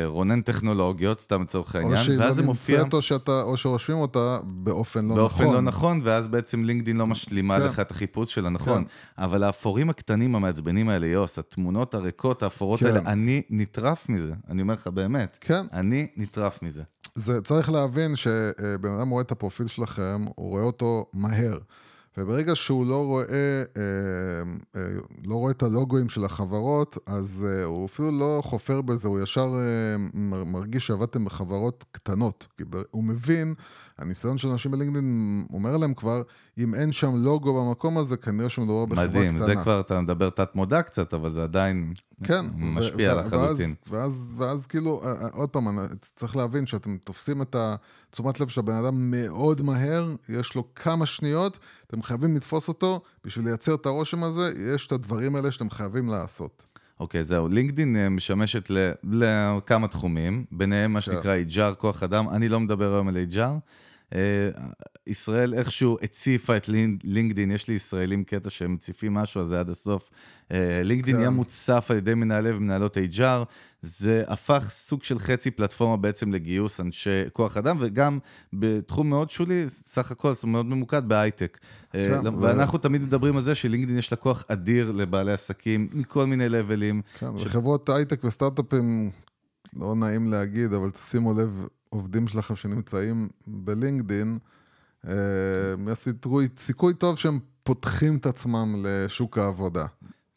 רונן טכנולוגיות, סתם לצורך העניין, או שהיא לא ואז זה מופיע נמצאת, או, שאתה, או שרושמים אותה באופן לא באופן נכון. לא נכון, ואז בעצם לינקדין לא משלימה כן. לך את החיפוש שלה, נכון. כן. אבל האפורים הקטנים המעצבנים האלה, יוס, התמונות הריקות, האפורות כן. האלה, אני נטרף מזה, אני אומר לך באמת. כן, אני נטרף מזה. זה, צריך להבין שבן אדם רואה את הפרופיל שלכם, הוא רואה אותו מהר. וברגע שהוא לא רואה, אה, אה, לא רואה את הלוגוים של החברות, אז אה, הוא אפילו לא חופר בזה, הוא ישר מר- מרגיש שעבדתם בחברות קטנות. כי הוא מבין, הניסיון של אנשים בלינקדאין אומר להם כבר, אם אין שם לוגו במקום הזה, כנראה שמדובר בחברה קטנה. מדהים, זה כבר, אתה מדבר תת-מודע קצת, אבל זה עדיין כן. משפיע לחלוטין. ואז, ואז, ואז כאילו, עוד פעם, צריך להבין שאתם תופסים את התשומת לב של הבן אדם מאוד מהר, יש לו כמה שניות, אתם חייבים לתפוס אותו, בשביל לייצר את הרושם הזה, יש את הדברים האלה שאתם חייבים לעשות. אוקיי, זהו. לינקדין אה, משמשת ל- לכמה תחומים, ביניהם מה כן. שנקרא HR, כוח אדם. אני לא מדבר היום על HR. אה, ישראל איכשהו הציפה את לינק- לינקדין, יש לי ישראלים קטע שהם מציפים משהו, אז זה עד הסוף. אה, לינקדין כן. נהיה מוצף על ידי מנהלי ומנהלות HR, זה הפך סוג של חצי פלטפורמה בעצם לגיוס אנשי כוח אדם, וגם בתחום מאוד שולי, סך הכל, זאת אומרת, מאוד ממוקד בהייטק. אה, כן, ו- ואנחנו תמיד מדברים על זה שלינקדין יש לה כוח אדיר לבעלי עסקים, מכל מיני לבלים. כן, ש- וחברות הייטק וסטארט-אפים, לא נעים להגיד, אבל תשימו לב, עובדים שלכם שנמצאים בלינקדין, אה, יש סיכוי- סיכוי טוב שהם פותחים את עצמם לשוק העבודה.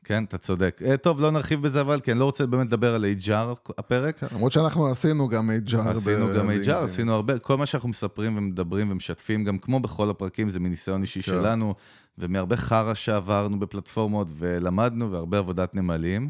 כן, אתה צודק. אה, טוב, לא נרחיב בזה אבל, כי אני לא רוצה באמת לדבר על HR הפרק. כן, למרות שאנחנו עשינו גם HR. עשינו גם בלינקדין. HR, עשינו הרבה, כל מה שאנחנו מספרים ומדברים ומשתפים, גם כמו בכל הפרקים, זה מניסיון אישי כן. שלנו, ומהרבה חרא שעברנו בפלטפורמות ולמדנו, והרבה עבודת נמלים.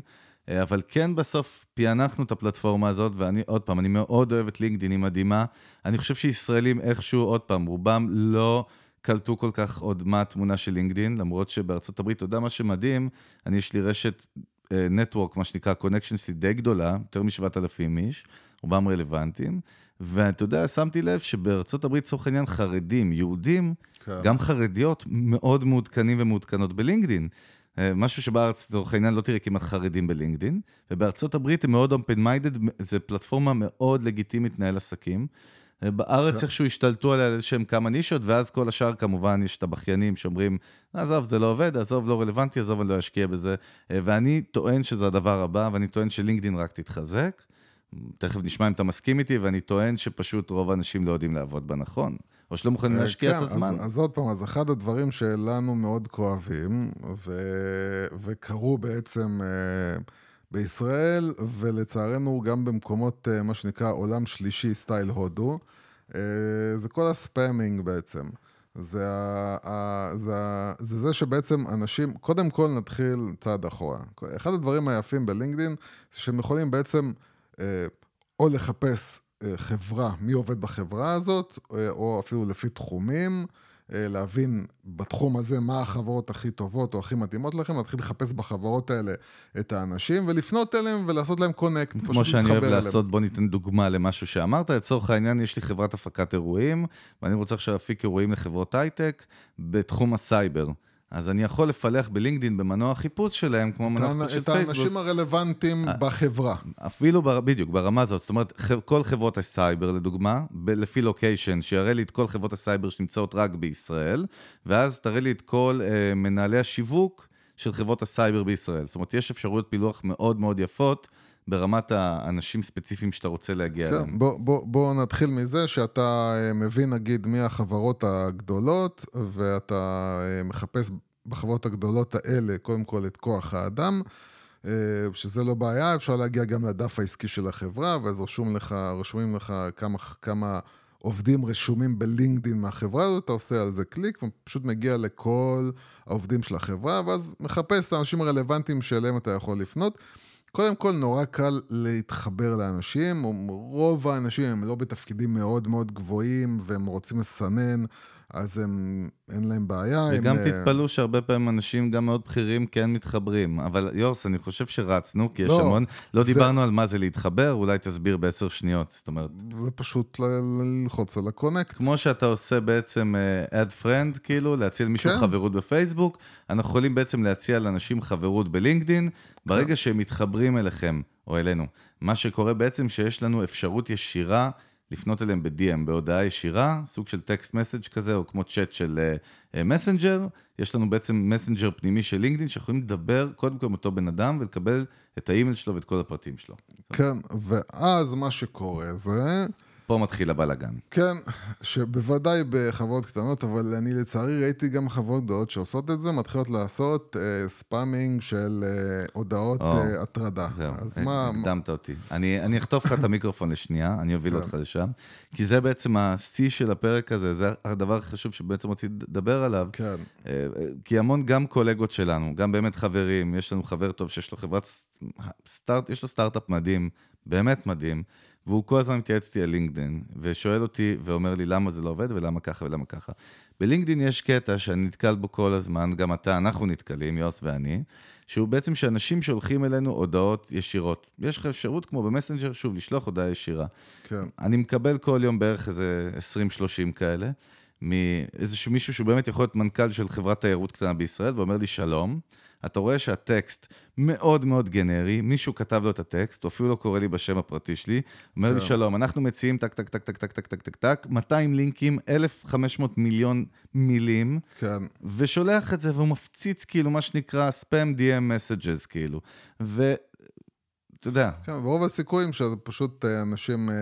אה, אבל כן בסוף פענחנו את הפלטפורמה הזאת, ואני, עוד פעם, אני מאוד אוהב את לינקדאין, היא מדהימה. אני חושב שישראלים איכשהו, עוד פעם, רובם לא קלטו כל כך עוד מה התמונה של לינקדאין, למרות שבארצות הברית, אתה יודע מה שמדהים, אני, יש לי רשת נטוורק, מה שנקרא קונקשנס, די גדולה, יותר מ-7,000 איש, רובם רלוונטיים. ואתה יודע, שמתי לב שבארצות הברית, לצורך העניין, חרדים, יהודים, כן. גם חרדיות, מאוד מעודכנים ומעודכנות בלינקדין. אה, משהו שבארץ, לצורך העניין, לא תראה כמעט חרדים בלינקדין, ובארצות הברית הם מאוד open minded, זו פלטפורמה מאוד לגיטימית לנהל עסקים. אה, בארץ כן. איכשהו השתלטו עליה איזה שהם כמה נישות, ואז כל השאר כמובן יש את הבכיינים שאומרים, עזוב, זה לא עובד, עזוב, לא רלוונטי, עזוב, אני לא אשקיע בזה. אה, ואני טוען שזה הדבר הבא, ואני טוען שלינקדין רק תתחזק. תכף נשמע אם אתה מסכים איתי, ואני טוען שפשוט רוב האנשים לא יודעים לעבוד בה נכון, או שלא מוכנים אה, להשקיע כן, את הזמן. אז, אז עוד פעם, אז אחד הדברים שלנו מאוד כואבים, ו... וקרו בעצם uh, בישראל, ולצערנו גם במקומות, uh, מה שנקרא עולם שלישי, סטייל הודו, uh, זה כל הספאמינג בעצם. זה, ה, זה, ה, זה זה שבעצם אנשים, קודם כל נתחיל צעד אחורה. אחד הדברים היפים בלינקדין, שהם יכולים בעצם... אה, או לחפש אה, חברה, מי עובד בחברה הזאת, אה, או אפילו לפי תחומים, להבין בתחום הזה מה החברות הכי טובות או הכי מתאימות לכם, להתחיל לחפש בחברות האלה את האנשים ולפנות אליהם ולעשות להם connect, כמו שאני אוהב אליהם. לעשות, בוא ניתן דוגמה למשהו שאמרת. לצורך העניין, יש לי חברת הפקת אירועים, ואני רוצה עכשיו להפיק אירועים לחברות הייטק בתחום הסייבר. אז אני יכול לפלח בלינקדאין במנוע החיפוש שלהם, כמו מנוע חיפוש של פייסבוק. את האנשים הרלוונטיים אה, בחברה. אפילו, בדיוק, ברמה הזאת. זאת אומרת, כל חברות הסייבר, לדוגמה, לפי location, שיראה לי את כל חברות הסייבר שנמצאות רק בישראל, ואז תראה לי את כל uh, מנהלי השיווק של חברות הסייבר בישראל. זאת אומרת, יש אפשרויות פילוח מאוד מאוד יפות. ברמת האנשים ספציפיים שאתה רוצה להגיע כן, אליהם. בוא, בוא, בוא נתחיל מזה שאתה אה, מבין נגיד מי החברות הגדולות, ואתה אה, מחפש בחברות הגדולות האלה קודם כל את כוח האדם, אה, שזה לא בעיה, אפשר להגיע גם לדף העסקי של החברה, ואז רשום לך, רשומים לך כמה, כמה עובדים רשומים בלינקדאין מהחברה הזאת, אתה עושה על זה קליק, ופשוט מגיע לכל העובדים של החברה, ואז מחפש את האנשים הרלוונטיים שאליהם אתה יכול לפנות. קודם כל, נורא קל להתחבר לאנשים, רוב האנשים הם לא בתפקידים מאוד מאוד גבוהים, והם רוצים לסנן. אז הם, אין להם בעיה. וגם הם, אה, תתפלאו שהרבה פעמים אנשים גם מאוד בכירים כן מתחברים. אבל יורס, אני חושב שרצנו, כי יש לא, המון... לא זה... דיברנו על מה זה להתחבר, אולי תסביר בעשר שניות. זאת אומרת... זה פשוט ללחוץ על ה connect. כמו שאתה עושה בעצם uh, add friend, כאילו, להציע למישהו כן. חברות בפייסבוק, אנחנו יכולים בעצם להציע לאנשים חברות בלינקדין, ברגע כן. שהם מתחברים אליכם, או אלינו. מה שקורה בעצם שיש לנו אפשרות ישירה לפנות אליהם ב-DM, בהודעה ישירה, סוג של text message כזה, או כמו צ'אט של מסנג'ר. Uh, יש לנו בעצם מסנג'ר פנימי של לינקדאין, שיכולים לדבר קודם כל עם אותו בן אדם ולקבל את האימייל שלו ואת כל הפרטים שלו. כן, ואז מה שקורה זה... פה מתחיל הבלאגן. כן, שבוודאי בחברות קטנות, אבל אני לצערי ראיתי גם חברות גדולות שעושות את זה, מתחילות לעשות אה, spamming של אה, הודעות אה, הטרדה. זהו, אז מה... הקדמת אותי. אני, אני אחטוף לך את המיקרופון לשנייה, אני אוביל כן. אותך לשם, כי זה בעצם השיא של הפרק הזה, זה הדבר הכי חשוב שבעצם רציתי לדבר עליו. כן. אה, כי המון גם קולגות שלנו, גם באמת חברים, יש לנו חבר טוב שיש לו חברת סטארט, יש לו סטארט-אפ מדהים, באמת מדהים. והוא כל הזמן מתייעץ איתי על לינקדאין, ושואל אותי ואומר לי למה זה לא עובד ולמה ככה ולמה ככה. בלינקדאין יש קטע שאני נתקל בו כל הזמן, גם אתה, אנחנו נתקלים, יוס ואני, שהוא בעצם שאנשים שולחים אלינו הודעות ישירות. יש לך אפשרות, כמו במסנג'ר, שוב, לשלוח הודעה ישירה. כן. אני מקבל כל יום בערך איזה 20-30 כאלה, מאיזשהו מישהו שהוא באמת יכול להיות מנכ"ל של חברת תיירות קטנה בישראל, ואומר לי שלום. אתה רואה שהטקסט מאוד מאוד גנרי, מישהו כתב לו את הטקסט, הוא אפילו לא קורא לי בשם הפרטי שלי, אומר לי. שלום, אנחנו מציעים טק, טק, טק, טק, טק, טק, טק, טק, טק, 200 לינקים, 1,500 מיליון מילים, כן. ושולח את זה, והוא מפציץ, כאילו, מה שנקרא ספאם DM messages, כאילו. ו... אתה יודע. כן, ורוב הסיכויים שזה פשוט אה, אנשים אה,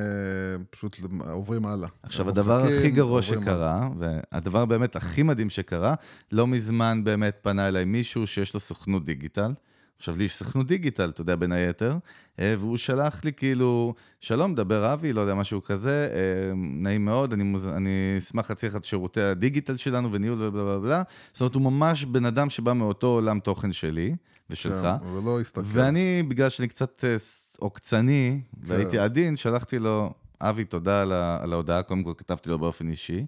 פשוט עוברים הלאה. עכשיו, הדבר הכי גרוע שקרה, והדבר באמת הכי מדהים שקרה, לא מזמן באמת פנה אליי מישהו שיש לו סוכנות דיגיטל. עכשיו, לי יש סוכנות דיגיטל, אתה יודע, בין היתר, אה, והוא שלח לי כאילו, שלום, דבר אבי, לא יודע, משהו כזה, נעים מאוד, אני, מוז... אני אשמח לך את שירותי הדיגיטל שלנו וניהול ובלה בלה בלה. זאת אומרת, הוא ממש בן אדם שבא מאותו עולם תוכן שלי ושלך. כן, ולא הסתכל. ואני, בגלל שאני קצת אה, עוקצני, כן. והייתי עדין, שלחתי לו, אבי, תודה. על ההודעה, קודם כל כתבתי לו באופן אישי.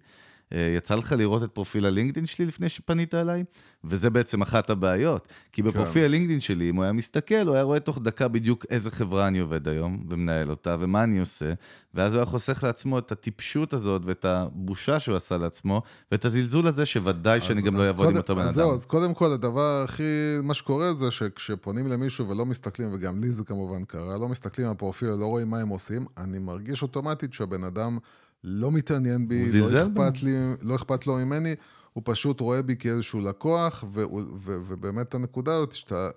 אה, יצא לך לראות את פרופיל הלינקדאין שלי לפני שפנית אליי? וזה בעצם אחת הבעיות. כי בפרופיל כן. הלינקדאין שלי, אם הוא היה מסתכל, הוא היה רואה תוך דקה בדיוק איזה חברה אני עובד היום, ומנהל אותה, ומה אני עושה, ואז הוא היה חוסך לעצמו את הטיפשות הזאת, ואת הבושה שהוא עשה לעצמו, ואת הזלזול הזה, שוודאי שאני אז- גם לא אז אעבוד עם אותו בן אדם. זהו, אז קודם כל, הדבר הכי, מה שקורה זה שכשפונים למישהו ולא מסתכלים, וגם לי זה כמובן קרה, לא מסתכלים על הפרופיל, לא רואים מה הם עושים, אני מרגיש אוטומטית שהבן אדם לא מתעניין בי, לא אכפת, לי, לא אכפת לו ממני, הוא פשוט רואה בי כאיזשהו לקוח, ו, ו, ו, ובאמת הנקודה הזאת שאתה...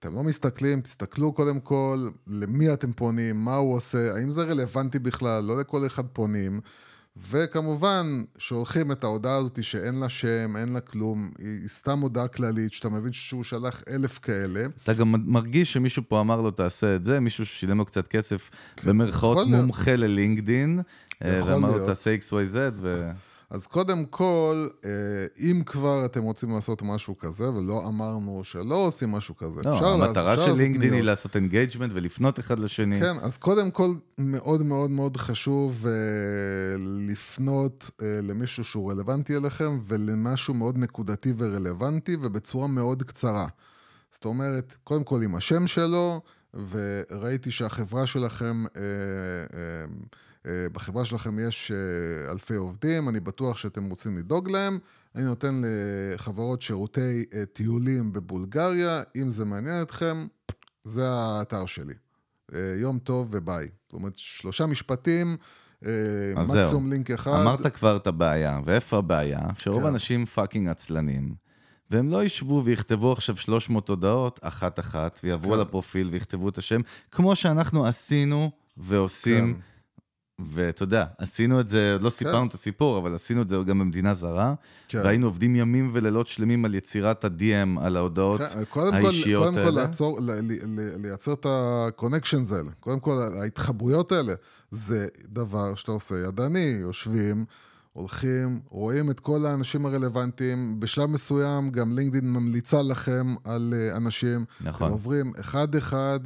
אתם לא מסתכלים, תסתכלו קודם כל למי אתם פונים, מה הוא עושה, האם זה רלוונטי בכלל, לא לכל אחד פונים. וכמובן, שולחים את ההודעה הזאת שאין לה שם, אין לה כלום, היא סתם הודעה כללית, שאתה מבין שהוא שלח אלף כאלה. אתה גם מרגיש שמישהו פה אמר לו, תעשה את זה, מישהו ששילם לו קצת כסף, במרכאות כן, להיות. מומחה ללינקדין, אה, ואמר לו. תעשה XYZ, ו... אז קודם כל, אה, אם כבר אתם רוצים לעשות משהו כזה, ולא אמרנו שלא עושים משהו כזה, לא, אפשר לה- המטרה של לעשות לינקדין היא. לעשות engagement ולפנות אחד לשני. כן, אז קודם כל, מאוד מאוד מאוד חשוב אה, לפנות אה, למישהו שהוא רלוונטי אליכם, ולמשהו מאוד נקודתי ורלוונטי, ובצורה מאוד קצרה. זאת אומרת, קודם כל עם השם שלו, וראיתי שהחברה שלכם, אה, אה, בחברה שלכם יש אה, אלפי עובדים, אני בטוח שאתם רוצים לדאוג להם. אני נותן לחברות שירותי אה, טיולים בבולגריה, אם זה מעניין אתכם, זה האתר שלי. אה, יום טוב וביי. זאת אומרת, שלושה משפטים, אה, זהו. מקסימום לינק אחד. אמרת כבר את הבעיה, ואיפה הבעיה? שרוב כן. האנשים fucking עצלנים, והם לא ישבו ויכתבו עכשיו 300 הודעות אחת-אחת, ויעברו כן. על הפרופיל ויכתבו את השם, כמו שאנחנו עשינו ועושים. כן. ואתה יודע, עשינו את זה, לא סיפרנו את הסיפור, אבל עשינו את זה גם במדינה זרה, כן. והיינו עובדים ימים ולילות שלמים על יצירת ה-DM, על ההודעות כן, קודם כל, האישיות קודם כל האלה. לעצור, ל- ל- ל- לייצר את ה-connections האלה. קודם כל, ההתחברויות האלה, זה דבר שאתה עושה ידני, יושבים, הולכים, רואים את כל האנשים הרלוונטיים. בשלב מסוים גם לינקדאין ממליצה לכם על אה, אנשים. נכון. אתם עוברים אחד-אחד,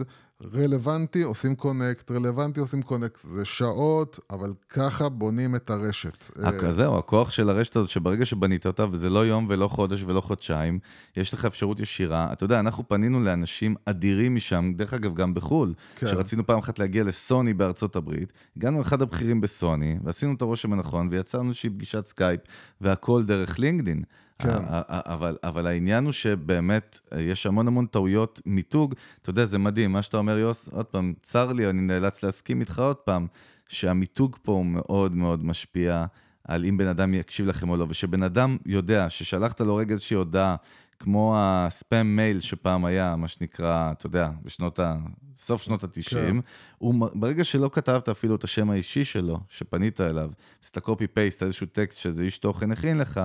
רלוונטי, עושים קונקט, רלוונטי, עושים קונקט. זה שעות, אבל ככה בונים את הרשת. הכ- אה, זהו, הכוח של הרשת הזאת, שברגע שבנית אותה, וזה לא יום ולא חודש ולא חודשיים, יש לך אפשרות ישירה. אתה יודע, אנחנו פנינו לאנשים אדירים משם, דרך אגב, גם בחו"ל, כן. שרצינו פעם אחת להגיע לסוני בארצות הברית, הגענו לאחד הבכירים בסוני, ועשינו את הרושם הנכון, ויצרנו איזושהי פגישת סקייפ, והכל דרך לינקדין. כן. אבל, אבל העניין הוא שבאמת, אה, יש המון המון טעויות מיתוג. אתה יודע, זה מדהים, מה שאתה אומר, יוסי, עוד פעם, צר לי, אני נאלץ להסכים איתך עוד פעם, שהמיתוג פה הוא מאוד מאוד משפיע על אם בן אדם יקשיב לכם או לא, ושבן אדם יודע ששלחת לו רגע איזושהי הודעה, כמו הספאם מייל שפעם היה, מה שנקרא, אתה יודע, בשנות ה... סוף שנות ה-90, כן. הוא, ברגע שלא כתבת אפילו את השם האישי שלו, שפנית אליו, עשית קופי פייסט, איזשהו טקסט שאיזה איש תוכן הכין לך,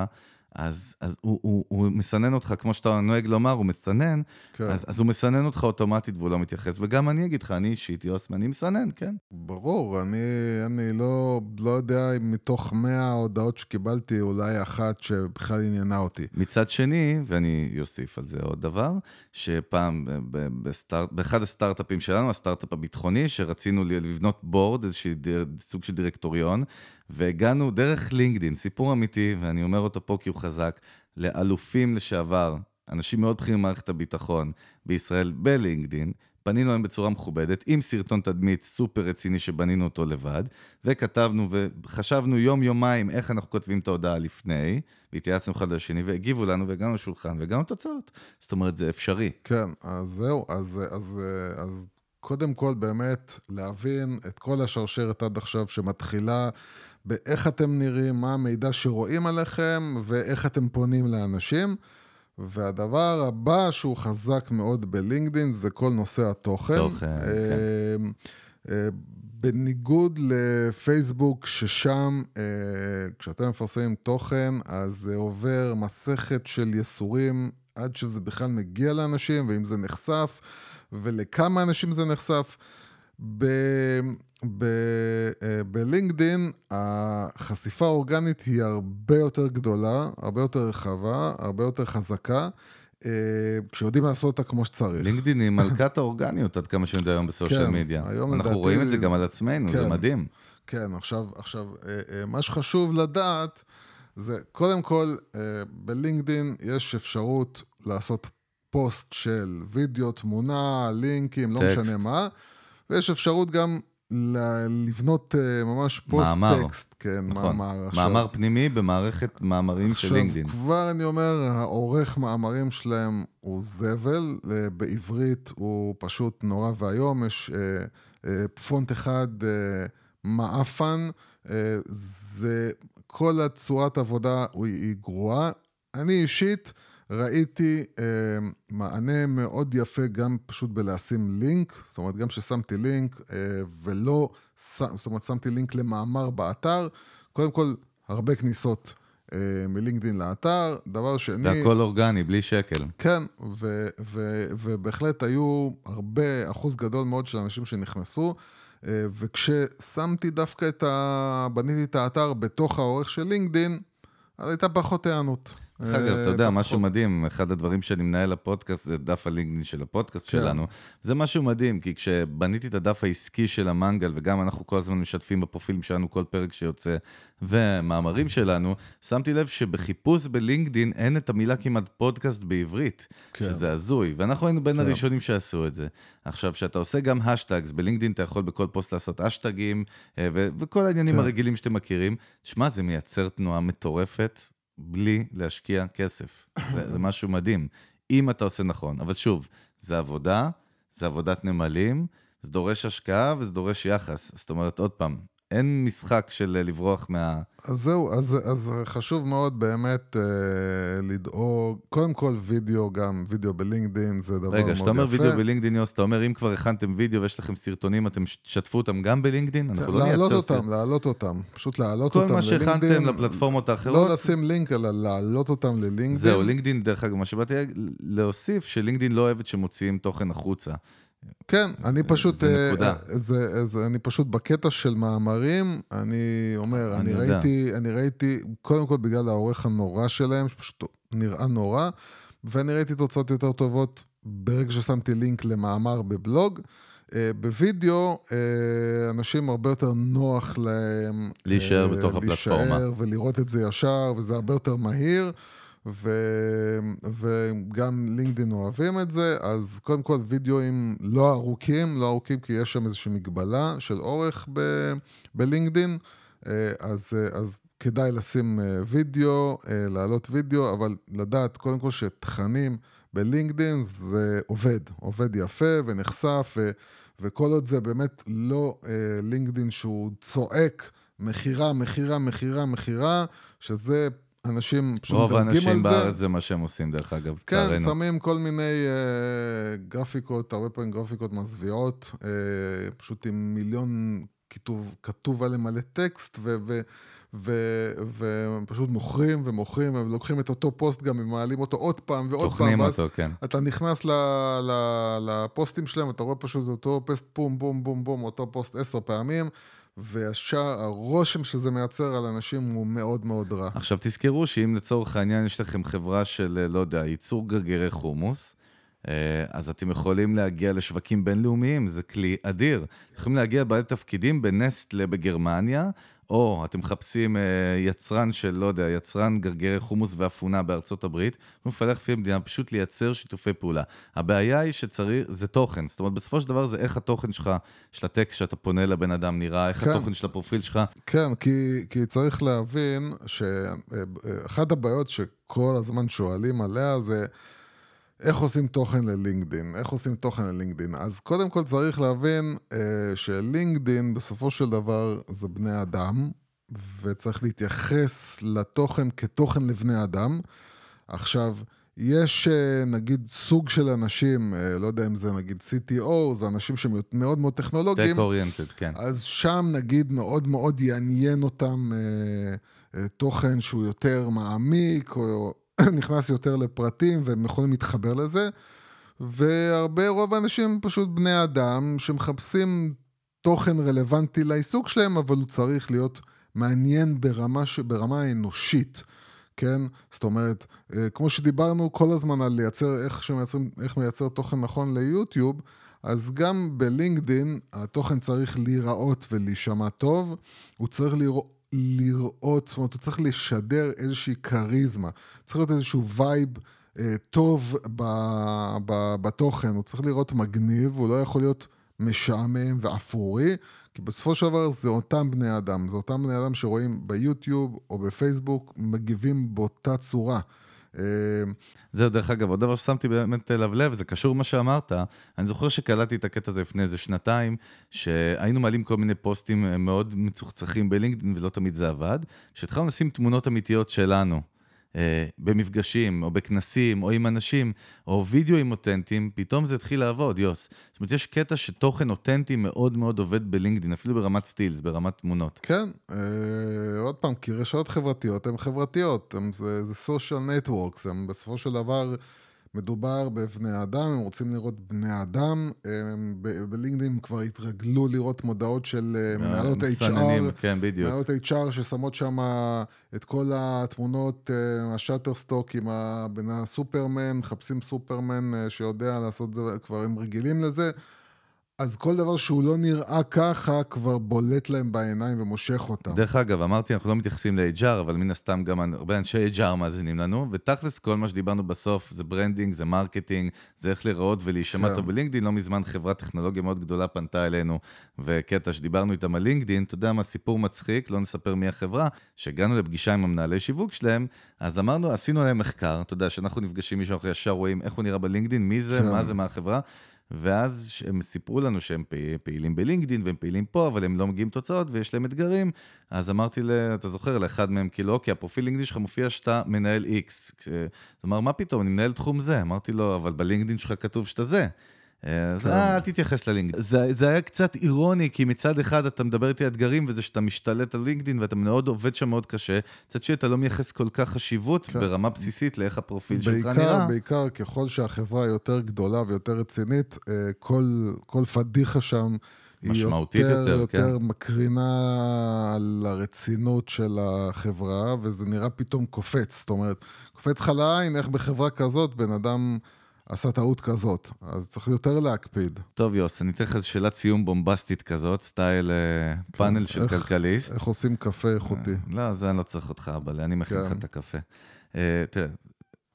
אז, אז הוא, הוא, הוא מסנן אותך, כמו שאתה נוהג לומר, הוא מסנן, כן. אז, אז הוא מסנן אותך אוטומטית והוא לא מתייחס. וגם אני אגיד לך, אני אישית, יוסמן, אני מסנן, כן. ברור, אני, אני לא, לא יודע אם מתוך 100 הודעות שקיבלתי, אולי אחת שבכלל עניינה אותי. מצד שני, ואני אוסיף על זה עוד דבר, שפעם ב- ב- בסטארט, באחד הסטארט-אפים שלנו, הסטארט-אפ הביטחוני, שרצינו לבנות בורד, איזשהו סוג של דירקטוריון, והגענו דרך לינקדין, סיפור אמיתי, ואני אומר אותו פה כי הוא חזק, לאלופים לשעבר, אנשים מאוד בכירים במערכת הביטחון בישראל בלינקדין, פנינו להם בצורה מכובדת, עם סרטון תדמית סופר רציני שבנינו אותו לבד, וכתבנו וחשבנו יום-יומיים איך אנחנו כותבים את ההודעה לפני, והתייעצנו אחד לשני, והגיבו לנו והגענו לשולחן והגענו לתוצאות. זאת אומרת, זה אפשרי. כן, אז זהו, אז, אז, אז קודם כל באמת להבין את כל השרשרת עד עכשיו שמתחילה באיך אתם נראים, מה המידע שרואים עליכם ואיך אתם פונים לאנשים. והדבר הבא שהוא חזק מאוד בלינקדאין זה כל נושא התוכן. תוכן, כן. אה, אה, בניגוד לפייסבוק, ששם אה, כשאתם מפרסמים תוכן, אז זה עובר מסכת של ייסורים עד שזה בכלל מגיע לאנשים, ואם זה נחשף, ולכמה אנשים זה נחשף. בלינקדין החשיפה האורגנית היא הרבה יותר גדולה, הרבה יותר רחבה, הרבה יותר חזקה. אה, כשיודעים לעשות אותה כמו שצריך. לינקדין היא מלכת האורגניות עד כמה שאני יודע היום ב social כן, מדיה. אנחנו לדעתי... רואים את זה גם על עצמנו, כן, זה מדהים. כן, עכשיו, עכשיו, אה, מה שחשוב לדעת זה, קודם כל, בלינקדין יש אפשרות לעשות פוסט של וידאו, תמונה, לינקים, לא טקסט. משנה מה, ויש אפשרות גם לבנות אה, ממש פוסט מאמר. טקסט, כן, נכון. מאמר. עכשיו, מאמר פנימי במערכת מאמרים של לינקדאין. עכשיו, כבר אני אומר, העורך מאמרים שלהם הוא זבל, uh, בעברית הוא פשוט נורא ואיום, יש uh, uh, פונט אחד uh, מעפן, uh, זה, כל הצורת עבודה היא גרועה. אני אישית, ראיתי אה, מענה מאוד יפה גם פשוט בלשים לינק, זאת אומרת, גם ששמתי לינק אה, ולא, זאת אומרת, שמתי לינק למאמר באתר, קודם כל, הרבה כניסות אה, מלינקדין לאתר, דבר שני... והכל אורגני, בלי שקל. כן, ו, ו, ובהחלט היו הרבה, אחוז גדול מאוד של אנשים שנכנסו. אה, וכששמתי דווקא את ה... בניתי את האתר בתוך העורך של לינקדין, אז הייתה פחות היענות. דרך אגב, אתה יודע, אה, משהו מדהים, אחד הדברים שאני מנהל לפודקאסט זה דף הלינקדאין של הפודקאסט כן. שלנו. זה משהו מדהים, כי כשבניתי את הדף העסקי של המנגל, וגם אנחנו כל הזמן משתפים בפרופילים שלנו כל פרק שיוצא, ומאמרים שלנו, שמתי לב שבחיפוש בלינקדאין אין את המילה כמעט פודקאסט בעברית, כן. שזה הזוי, ואנחנו היינו בין כן. הראשונים שעשו את זה. עכשיו, כשאתה עושה גם השטגס, בלינקדאין אתה יכול בכל פוסט לעשות השטגים, אה, וכל העניינים. הרגילים שאתם מכירים. שמע, זה מייצר תנועה מטורפת. בלי להשקיע כסף. זה, זה משהו מדהים, אם אתה עושה נכון. אבל שוב, זה עבודה, זה עבודת נמלים, זה דורש השקעה וזה דורש יחס. זאת אומרת, עוד פעם, אין משחק של לברוח מה... אז זהו, אז, אז חשוב מאוד באמת אה, לדאוג, קודם כל וידאו גם, וידאו בלינקדין זה דבר רגע, מאוד יפה. רגע, כשאתה אומר וידאו בלינקדין, יוס, אתה אומר אם כבר הכנתם וידאו ויש לכם סרטונים, אתם תשתפו אותם גם בלינקדין? אנחנו לא נייצר... להעלות אותם, להעלות אותם, פשוט להעלות אותם ללינקדין. כל מה שהכנתם לפלטפורמות האחרות. לא לשים לינק, אלא להעלות אותם ללינקדין. זהו, לינקדין, דרך אגב, מה שבאתי להוסיף, שלינקדין לא אוהבת שמוציאים תוכן החוצה. כן, אני פשוט, זה נקודה. אה, זה, זה, אני פשוט בקטע של מאמרים, אני אומר, אני, אני ראיתי, אני ראיתי, קודם כל בגלל העורך הנורא שלהם, שפשוט נראה נורא, ואני ראיתי תוצאות יותר טובות ברגע ששמתי לינק למאמר בבלוג. אה, בווידאו, אה, אנשים הרבה יותר נוח להם... להישאר בתוך הפלטפורמה. להישאר ולראות את זה ישר, וזה הרבה יותר מהיר. ו... וגם לינקדאין אוהבים את זה, אז קודם כל וידאוים לא ארוכים, לא ארוכים כי יש שם איזושהי מגבלה של אורך ב... בלינקדאין, אה, אז, אה, אז כדאי לשים אה, וידאו, להעלות וידאו, אבל לדעת קודם כל שתכנים בלינקדאין זה עובד, עובד יפה ונחשף, ו... וכל עוד זה באמת לא לינקדאין שהוא צועק מכירה, מכירה, מכירה, מכירה, שזה אנשים פשוט מדלגים על זה. רוב האנשים בארץ זה מה שהם עושים, דרך אגב, כן, צערנו. שמים כל מיני אה, גרפיקות, הרבה פעמים גרפיקות מזוויעות, אה, פשוט עם מיליון כתוב, כתוב עליהם מלא טקסט, ו... ו ופשוט מוכרים ומוכרים, ולוקחים את אותו פוסט גם ומעלים אותו עוד פעם ועוד פעם. תוקעים אותו, כן. אתה נכנס ל, ל, לפוסטים שלהם, אתה רואה פשוט אותו פוסט בום בום בום בום, אותו פוסט עשר פעמים, והשאר, הרושם שזה מייצר על אנשים הוא מאוד מאוד רע. עכשיו תזכרו שאם לצורך העניין יש לכם חברה של, לא יודע, ייצור גרגרי חומוס, אה, אז אתם יכולים להגיע לשווקים בינלאומיים, זה כלי אדיר. יכולים להגיע בעלי תפקידים בנסטלה בגרמניה, או אתם מחפשים אה, יצרן של, לא יודע, יצרן גרגרי חומוס ואפונה בארצות הברית, מפלח לפי המדינה, פשוט לייצר שיתופי פעולה. הבעיה היא שצריך, זה תוכן, זאת אומרת, בסופו של דבר זה איך התוכן שלך, של הטקסט שאתה פונה לבן אדם נראה, איך כן. התוכן של הפרופיל שלך. כן, כי, כי צריך להבין שאחת הבעיות שכל הזמן שואלים עליה זה... איך עושים תוכן ללינקדין? איך עושים תוכן ללינקדין? אז קודם כל צריך להבין אה, שלינקדין בסופו של דבר זה בני אדם, וצריך להתייחס לתוכן כתוכן לבני אדם. עכשיו, יש אה, נגיד סוג של אנשים, אה, לא יודע אם זה נגיד CTO, זה אנשים שהם מאוד מאוד טכנולוגיים. Tech oriented, כן. אז שם נגיד מאוד מאוד יעניין אותם אה, אה, תוכן שהוא יותר מעמיק, או... נכנס יותר לפרטים והם יכולים להתחבר לזה. והרבה, רוב האנשים פשוט בני אדם שמחפשים תוכן רלוונטי לעיסוק שלהם, אבל הוא צריך להיות מעניין ברמה, ש... ברמה האנושית. כן? זאת אומרת, אה, כמו שדיברנו כל הזמן על לייצר, איך, שמייצרים, איך מייצר תוכן נכון ליוטיוב, אז גם בלינקדין התוכן צריך להיראות ולהישמע טוב, הוא צריך לראות... לראות, זאת אומרת, הוא צריך לשדר איזושהי כריזמה, צריך להיות איזשהו vibe אה, טוב ב, ב, בתוכן, הוא צריך לראות מגניב, הוא לא יכול להיות משעמם ואפרורי, כי בסופו של דבר זה אותם בני אדם, זה אותם בני אדם שרואים ביוטיוב או בפייסבוק, מגיבים באותה צורה. אה, זהו, דרך אגב, עוד דבר ששמתי באמת אליו לב, זה קשור למה שאמרת. אני זוכר שקלטתי את הקטע הזה לפני איזה שנתיים, שהיינו מעלים כל מיני פוסטים מאוד מצוחצחים בלינקדאין, ולא תמיד זה עבד, שהתחלנו לשים תמונות אמיתיות שלנו. אה, במפגשים, או בכנסים, או עם אנשים, או וידאוים אותנטיים, פתאום זה התחיל לעבוד, יוס. זאת אומרת, יש קטע שתוכן אותנטי מאוד מאוד עובד בלינקדאין, אפילו ברמת סטילס, ברמת תמונות. כן, אה, עוד פעם, כי רשתות חברתיות הן חברתיות, הם, זה, זה social networks, הם בסופו של דבר... מדובר בבני אדם, הם רוצים לראות בני אדם, בלינקדאין כבר התרגלו לראות מודעות של אה, מנהלות HR, כן, בדיוק. מנהלות HR ששמות שם את כל התמונות, אה, השאטר סטוק עם בין הסופרמן, מחפשים סופרמן אה, שיודע לעשות את זה, כבר הם רגילים לזה. אז כל דבר שהוא לא נראה ככה, כבר בולט להם בעיניים ומושך אותם. דרך אגב, אמרתי, אנחנו לא מתייחסים ל-HR, אבל מן הסתם גם הרבה אנשי HR מאזינים לנו, ותכלס כל מה שדיברנו בסוף זה branding, זה marketing, זה איך להיראות ולהישמע כן. טוב בלינקדאין. לא מזמן חברת טכנולוגיה מאוד גדולה פנתה אלינו, וקטע שדיברנו איתם על לינקדאין, אתה יודע מה, סיפור מצחיק, לא נספר מי החברה, שהגענו לפגישה עם המנהלי שיווק שלהם, אז אמרנו, עשינו להם מחקר, אתה יודע, שאנחנו נפגשים מישהו, אנחנו ישר רואים איך הוא נראה בלינקדאין, מי זה, כן. מה זה, מה החברה. ואז הם סיפרו לנו שהם פעילים בלינקדין והם פעילים פה, אבל הם לא מגיעים תוצאות ויש להם אתגרים. אז אמרתי, לה, אתה זוכר, לאחד מהם, כאילו, אוקיי, הפרופיל לינקדין שלך מופיע שאתה מנהל X. הוא אמר, מה פתאום, אני מנהל תחום זה. אמרתי לו, אבל בלינקדין שלך כתוב שאתה זה. אז כן. אל תתייחס ללינקדאין. זה, זה היה קצת אירוני, כי מצד אחד אתה מדבר איתי על אתגרים, וזה שאתה משתלט על לינקדאין, ואתה מאוד עובד שם מאוד קשה. מצד שני, אתה לא מייחס כל כך חשיבות כן. ברמה בסיסית לאיך הפרופיל שלך נראה. בעיקר, ככל שהחברה יותר גדולה ויותר רצינית, אה, כל, כל פדיחה שם... משמעותית יותר, יותר, יותר כן. מקרינה על הרצינות של החברה, וזה נראה פתאום קופץ. זאת אומרת, קופץ לך לעין איך בחברה כזאת בן אדם עשה טעות כזאת, אז צריך יותר להקפיד. טוב, יוס, אני אתן לך איזו שאלת סיום בומבסטית כזאת, סטייל אה, כן, פאנל של איך, כלכליסט. איך עושים קפה איכותי? אה, לא, זה אני לא צריך אותך, אבל אני מכין לך כן. את הקפה. אה, תראה,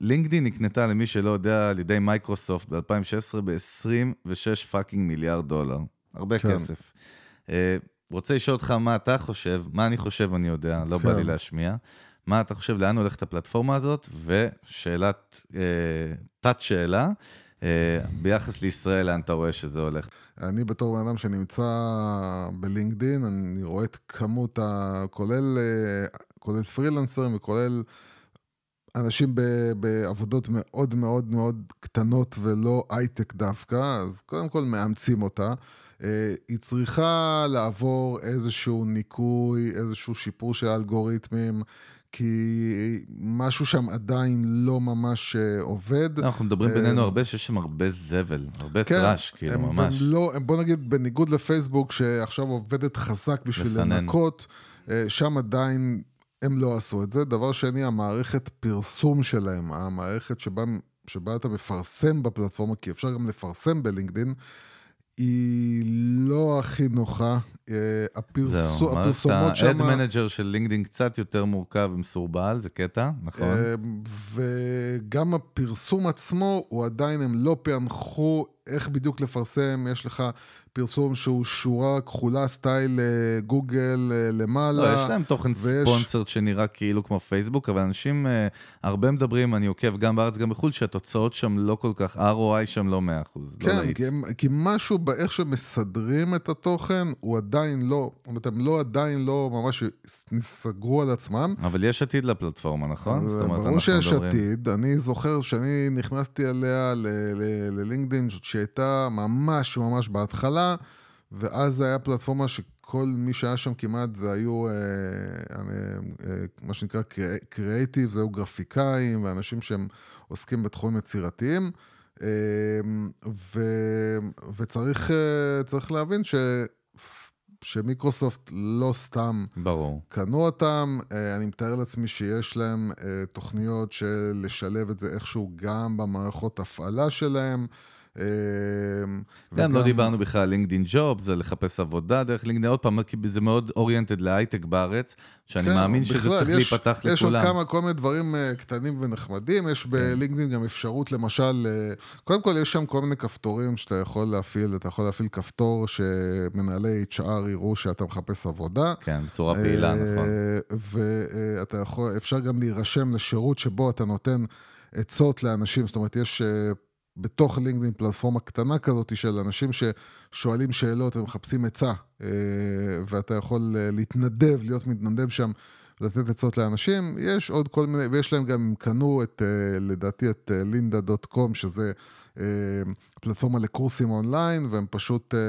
לינקדאין נקנתה, למי שלא יודע, על ידי מייקרוסופט ב-2016 ב-26 fucking מיליארד דולר. הרבה כן. כסף. רוצה לשאול אותך מה אתה חושב, מה אני חושב אני יודע, לא כן. בא לי להשמיע. מה אתה חושב, לאן הולכת הפלטפורמה הזאת? ושאלת, אה, תת-שאלה, אה, ביחס לישראל, לאן אתה רואה שזה הולך? אני בתור בן אדם שנמצא בלינקדין, אני רואה את כמות, ה... כולל, אה, כולל פרילנסרים וכולל אנשים ב, בעבודות מאוד מאוד מאוד קטנות ולא הייטק דווקא, אז קודם כל מאמצים אותה. אה, היא צריכה לעבור איזשהו ניקוי, איזשהו שיפור של האלגוריתמים. כי משהו שם עדיין לא ממש אה, עובד. אנחנו מדברים אה, בינינו הרבה שיש שם הרבה זבל, הרבה כן, טראש, כאילו, הם, ממש. לא, בוא נגיד, בניגוד לפייסבוק, שעכשיו עובדת חזק בשביל לסנן. לנקות, אה, שם עדיין הם לא עשו את זה. דבר שני, המערכת פרסום שלהם, המערכת שבה, שבה אתה מפרסם בפלטפורמה, כי אפשר גם לפרסם בלינקדאין, היא לא הכי נוחה. אה, הפרסומות שם... זהו, מערכת manager של לינקדאין קצת יותר מורכב ומסורבל, זה קטע, נכון? אה, וגם הפרסום עצמו, הוא עדיין, הם לא פענחו איך בדיוק לפרסם, יש לך פרסום שהוא שורה כחולה סטייל אה, גוגל אה, למעלה. לא, יש להם תוכן ויש... ספונסרד שנראה כאילו כמו פייסבוק, אבל אנשים אה, הרבה מדברים, אני עוקב גם בארץ, גם בחו"ל, שהתוצאות שם לא כל כך, ROI שם לא 100%. לא כן, לא כי, הם, כי משהו באיך שמסדרים את התוכן, הוא עדיין לא, זאת אומרת, הם לא עדיין לא ממש נסגרו על עצמם. אבל יש עתיד לפלטפורמה, נכון? ברור שיש מדברים... עתיד. אני זוכר שאני נכנסתי אליה ללינקדאין, שהייתה ממש ממש בהתחלה. ואז זה היה פלטפורמה ש... כל מי שהיה שם כמעט זה היו, אה, אה, אה, מה שנקרא קריאייטיב, זה היו גרפיקאים ואנשים שהם עוסקים בתחומים יצירתיים. אה, ו, וצריך אה, להבין ש... שמיקרוסופט לא סתם ברור. קנו אותם, אה, אני מתאר לעצמי שיש להם אה, תוכניות של לשלב את זה איכשהו גם במערכות הפעלה שלהם. אמ, גם לא דיברנו בכלל על לינקדאין ג'וב, זה לחפש עבודה דרך לינקדאין, עוד פעם, זה מאוד אוריינטד להייטק בארץ, שאני כן, מאמין שזה צריך להיפתח לכולם. יש עוד כמה, כל מיני דברים אה, קטנים ונחמדים, יש כן. בלינקדאין גם אפשרות, למשל, אה, קודם כל יש שם כל מיני כפתורים שאתה יכול להפעיל, אתה יכול להפעיל כפתור שמנהלי HR יראו שאתה מחפש עבודה. כן, בצורה פעילה, אה, נכון. ואתה יכול, אפשר גם להירשם לשירות שבו אתה נותן עצות לאנשים, זאת אומרת, יש... בתוך לינקדאין פלטפורמה קטנה כזאת של אנשים ששואלים שאלות ומחפשים עצה, אה, ואתה יכול אה, להתנדב, להיות מתנדב שם, לתת עצות לאנשים. יש עוד כל מיני, ויש להם גם, הם קנו את, אה, לדעתי, את לינדה דוט קום, שזה פלטפורמה לקורסים אונליין, והם פשוט אה,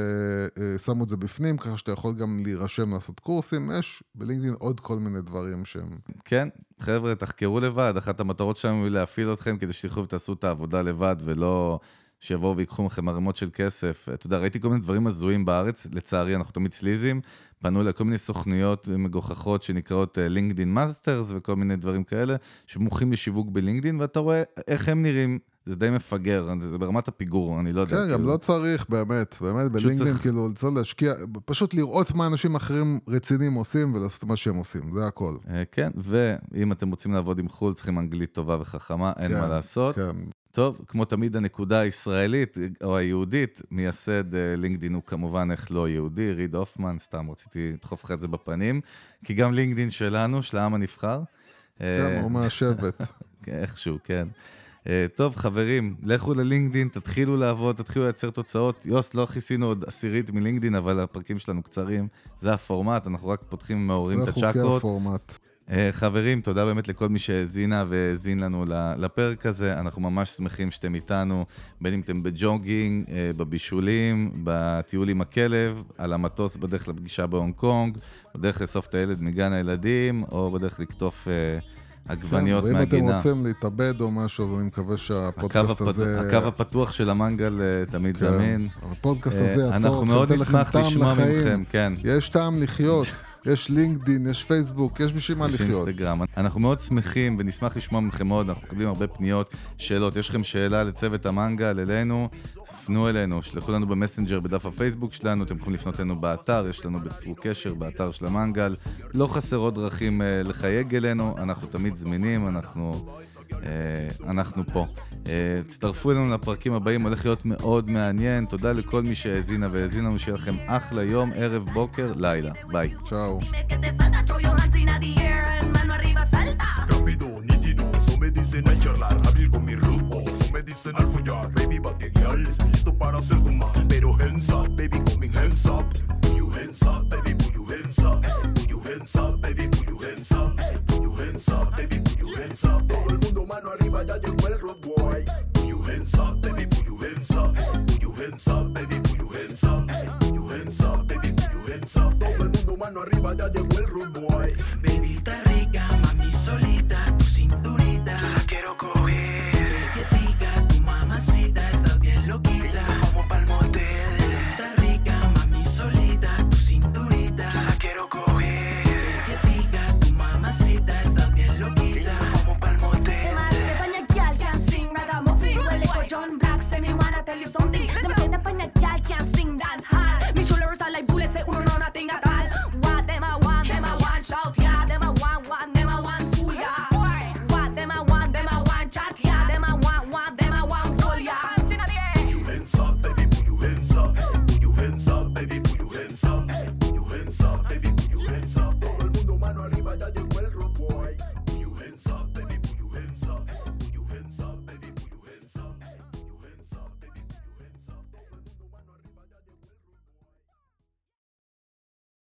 אה, שמו את זה בפנים, ככה שאתה יכול גם להירשם לעשות קורסים. יש בלינקדאין עוד כל מיני דברים שהם... כן, חבר'ה, תחקרו לבד, אחת המטרות שלנו היא להפעיל אתכם כדי שתלכו ותעשו את העבודה לבד, ולא... שיבואו ויקחו מכם ערימות של כסף. אתה יודע, ראיתי כל מיני דברים הזויים בארץ, לצערי, אנחנו תמיד sleazyים. פנו אליי כל מיני סוכנויות מגוחכות שנקראות LinkedIn Masters וכל מיני דברים כאלה, שמומחים לשיווק בלינקדין, ואתה רואה איך הם נראים. זה די מפגר, זה ברמת הפיגור, אני לא יודע. כן, גם כאילו... לא צריך, באמת, באמת, בלינקדאין, צריך... כאילו, צריך להשקיע, פשוט לראות מה אנשים אחרים רציניים עושים ולעשות מה שהם עושים, זה הכל. אה, כן, ואם אתם רוצים לעבוד עם חו"ל, צריכים אנגלית טובה וחכמה, אין כן, מה לעשות. כן. טוב, כמו תמיד הנקודה הישראלית, או היהודית, מייסד אה, לינקדאין הוא כמובן איך לא יהודי, ריד הופמן, סתם רציתי לדחוף לך את זה בפנים, כי גם לינקדאין שלנו, של העם הנבחר. כן, אה, הוא מהשבט. איכשהו, כן. אה, טוב, חברים, לכו ללינקדין, תתחילו לעבוד, תתחילו לייצר תוצאות. יוס, לא כיסינו עוד עשירית מלינקדין, אבל הפרקים שלנו קצרים. זה הפורמט, אנחנו רק פותחים ומעוררים את הצ'קרות. זה חוקי הפורמט. אה, חברים, תודה באמת לכל מי שהאזינה והאזין לנו לפרק הזה. אנחנו ממש שמחים שאתם איתנו, בין אם אתם ב jogging, אה, בבישולים, בטיול עם הכלב, על המטוס בדרך לפגישה בהונג קונג, בדרך לאסוף את הילד מגן הילדים, או בדרך לקטוף... עגבניות כן, מהגינה. ואם אתם רוצים להתאבד או משהו, אז אני מקווה שהפודקאסט הקו הזה... הקו הפתוח של המנגל אה, תמיד כן, זמין. הפודקאסט הזה יעצור, אנחנו מאוד נשמח לשמוע מכם, כן. יש טעם לחיות. יש לינקדין, יש פייסבוק, יש בשביל מה לחיות. יש אינסטגרם. אנחנו מאוד שמחים ונשמח לשמוע מכם מאוד, אנחנו מקבלים הרבה פניות, שאלות. יש לכם שאלה לצוות המנגל, אלינו, פנו אלינו, שלחו לנו במסנג'ר בדף הפייסבוק שלנו, אתם יכולים לפנות אלינו באתר, יש לנו בצרו קשר באתר של המנגל. לא חסרות דרכים אה, לחייג אלינו, אנחנו תמיד זמינים, אנחנו, אנחנו פה. אה, תצטרפו אלינו לפרקים הבאים, הולך להיות מאוד מעניין. תודה לכל מי שהאזינה והאזין לנו, שיהיה לכם אחלה יום, ערב, בוקר, לילה. ביי. צ'או.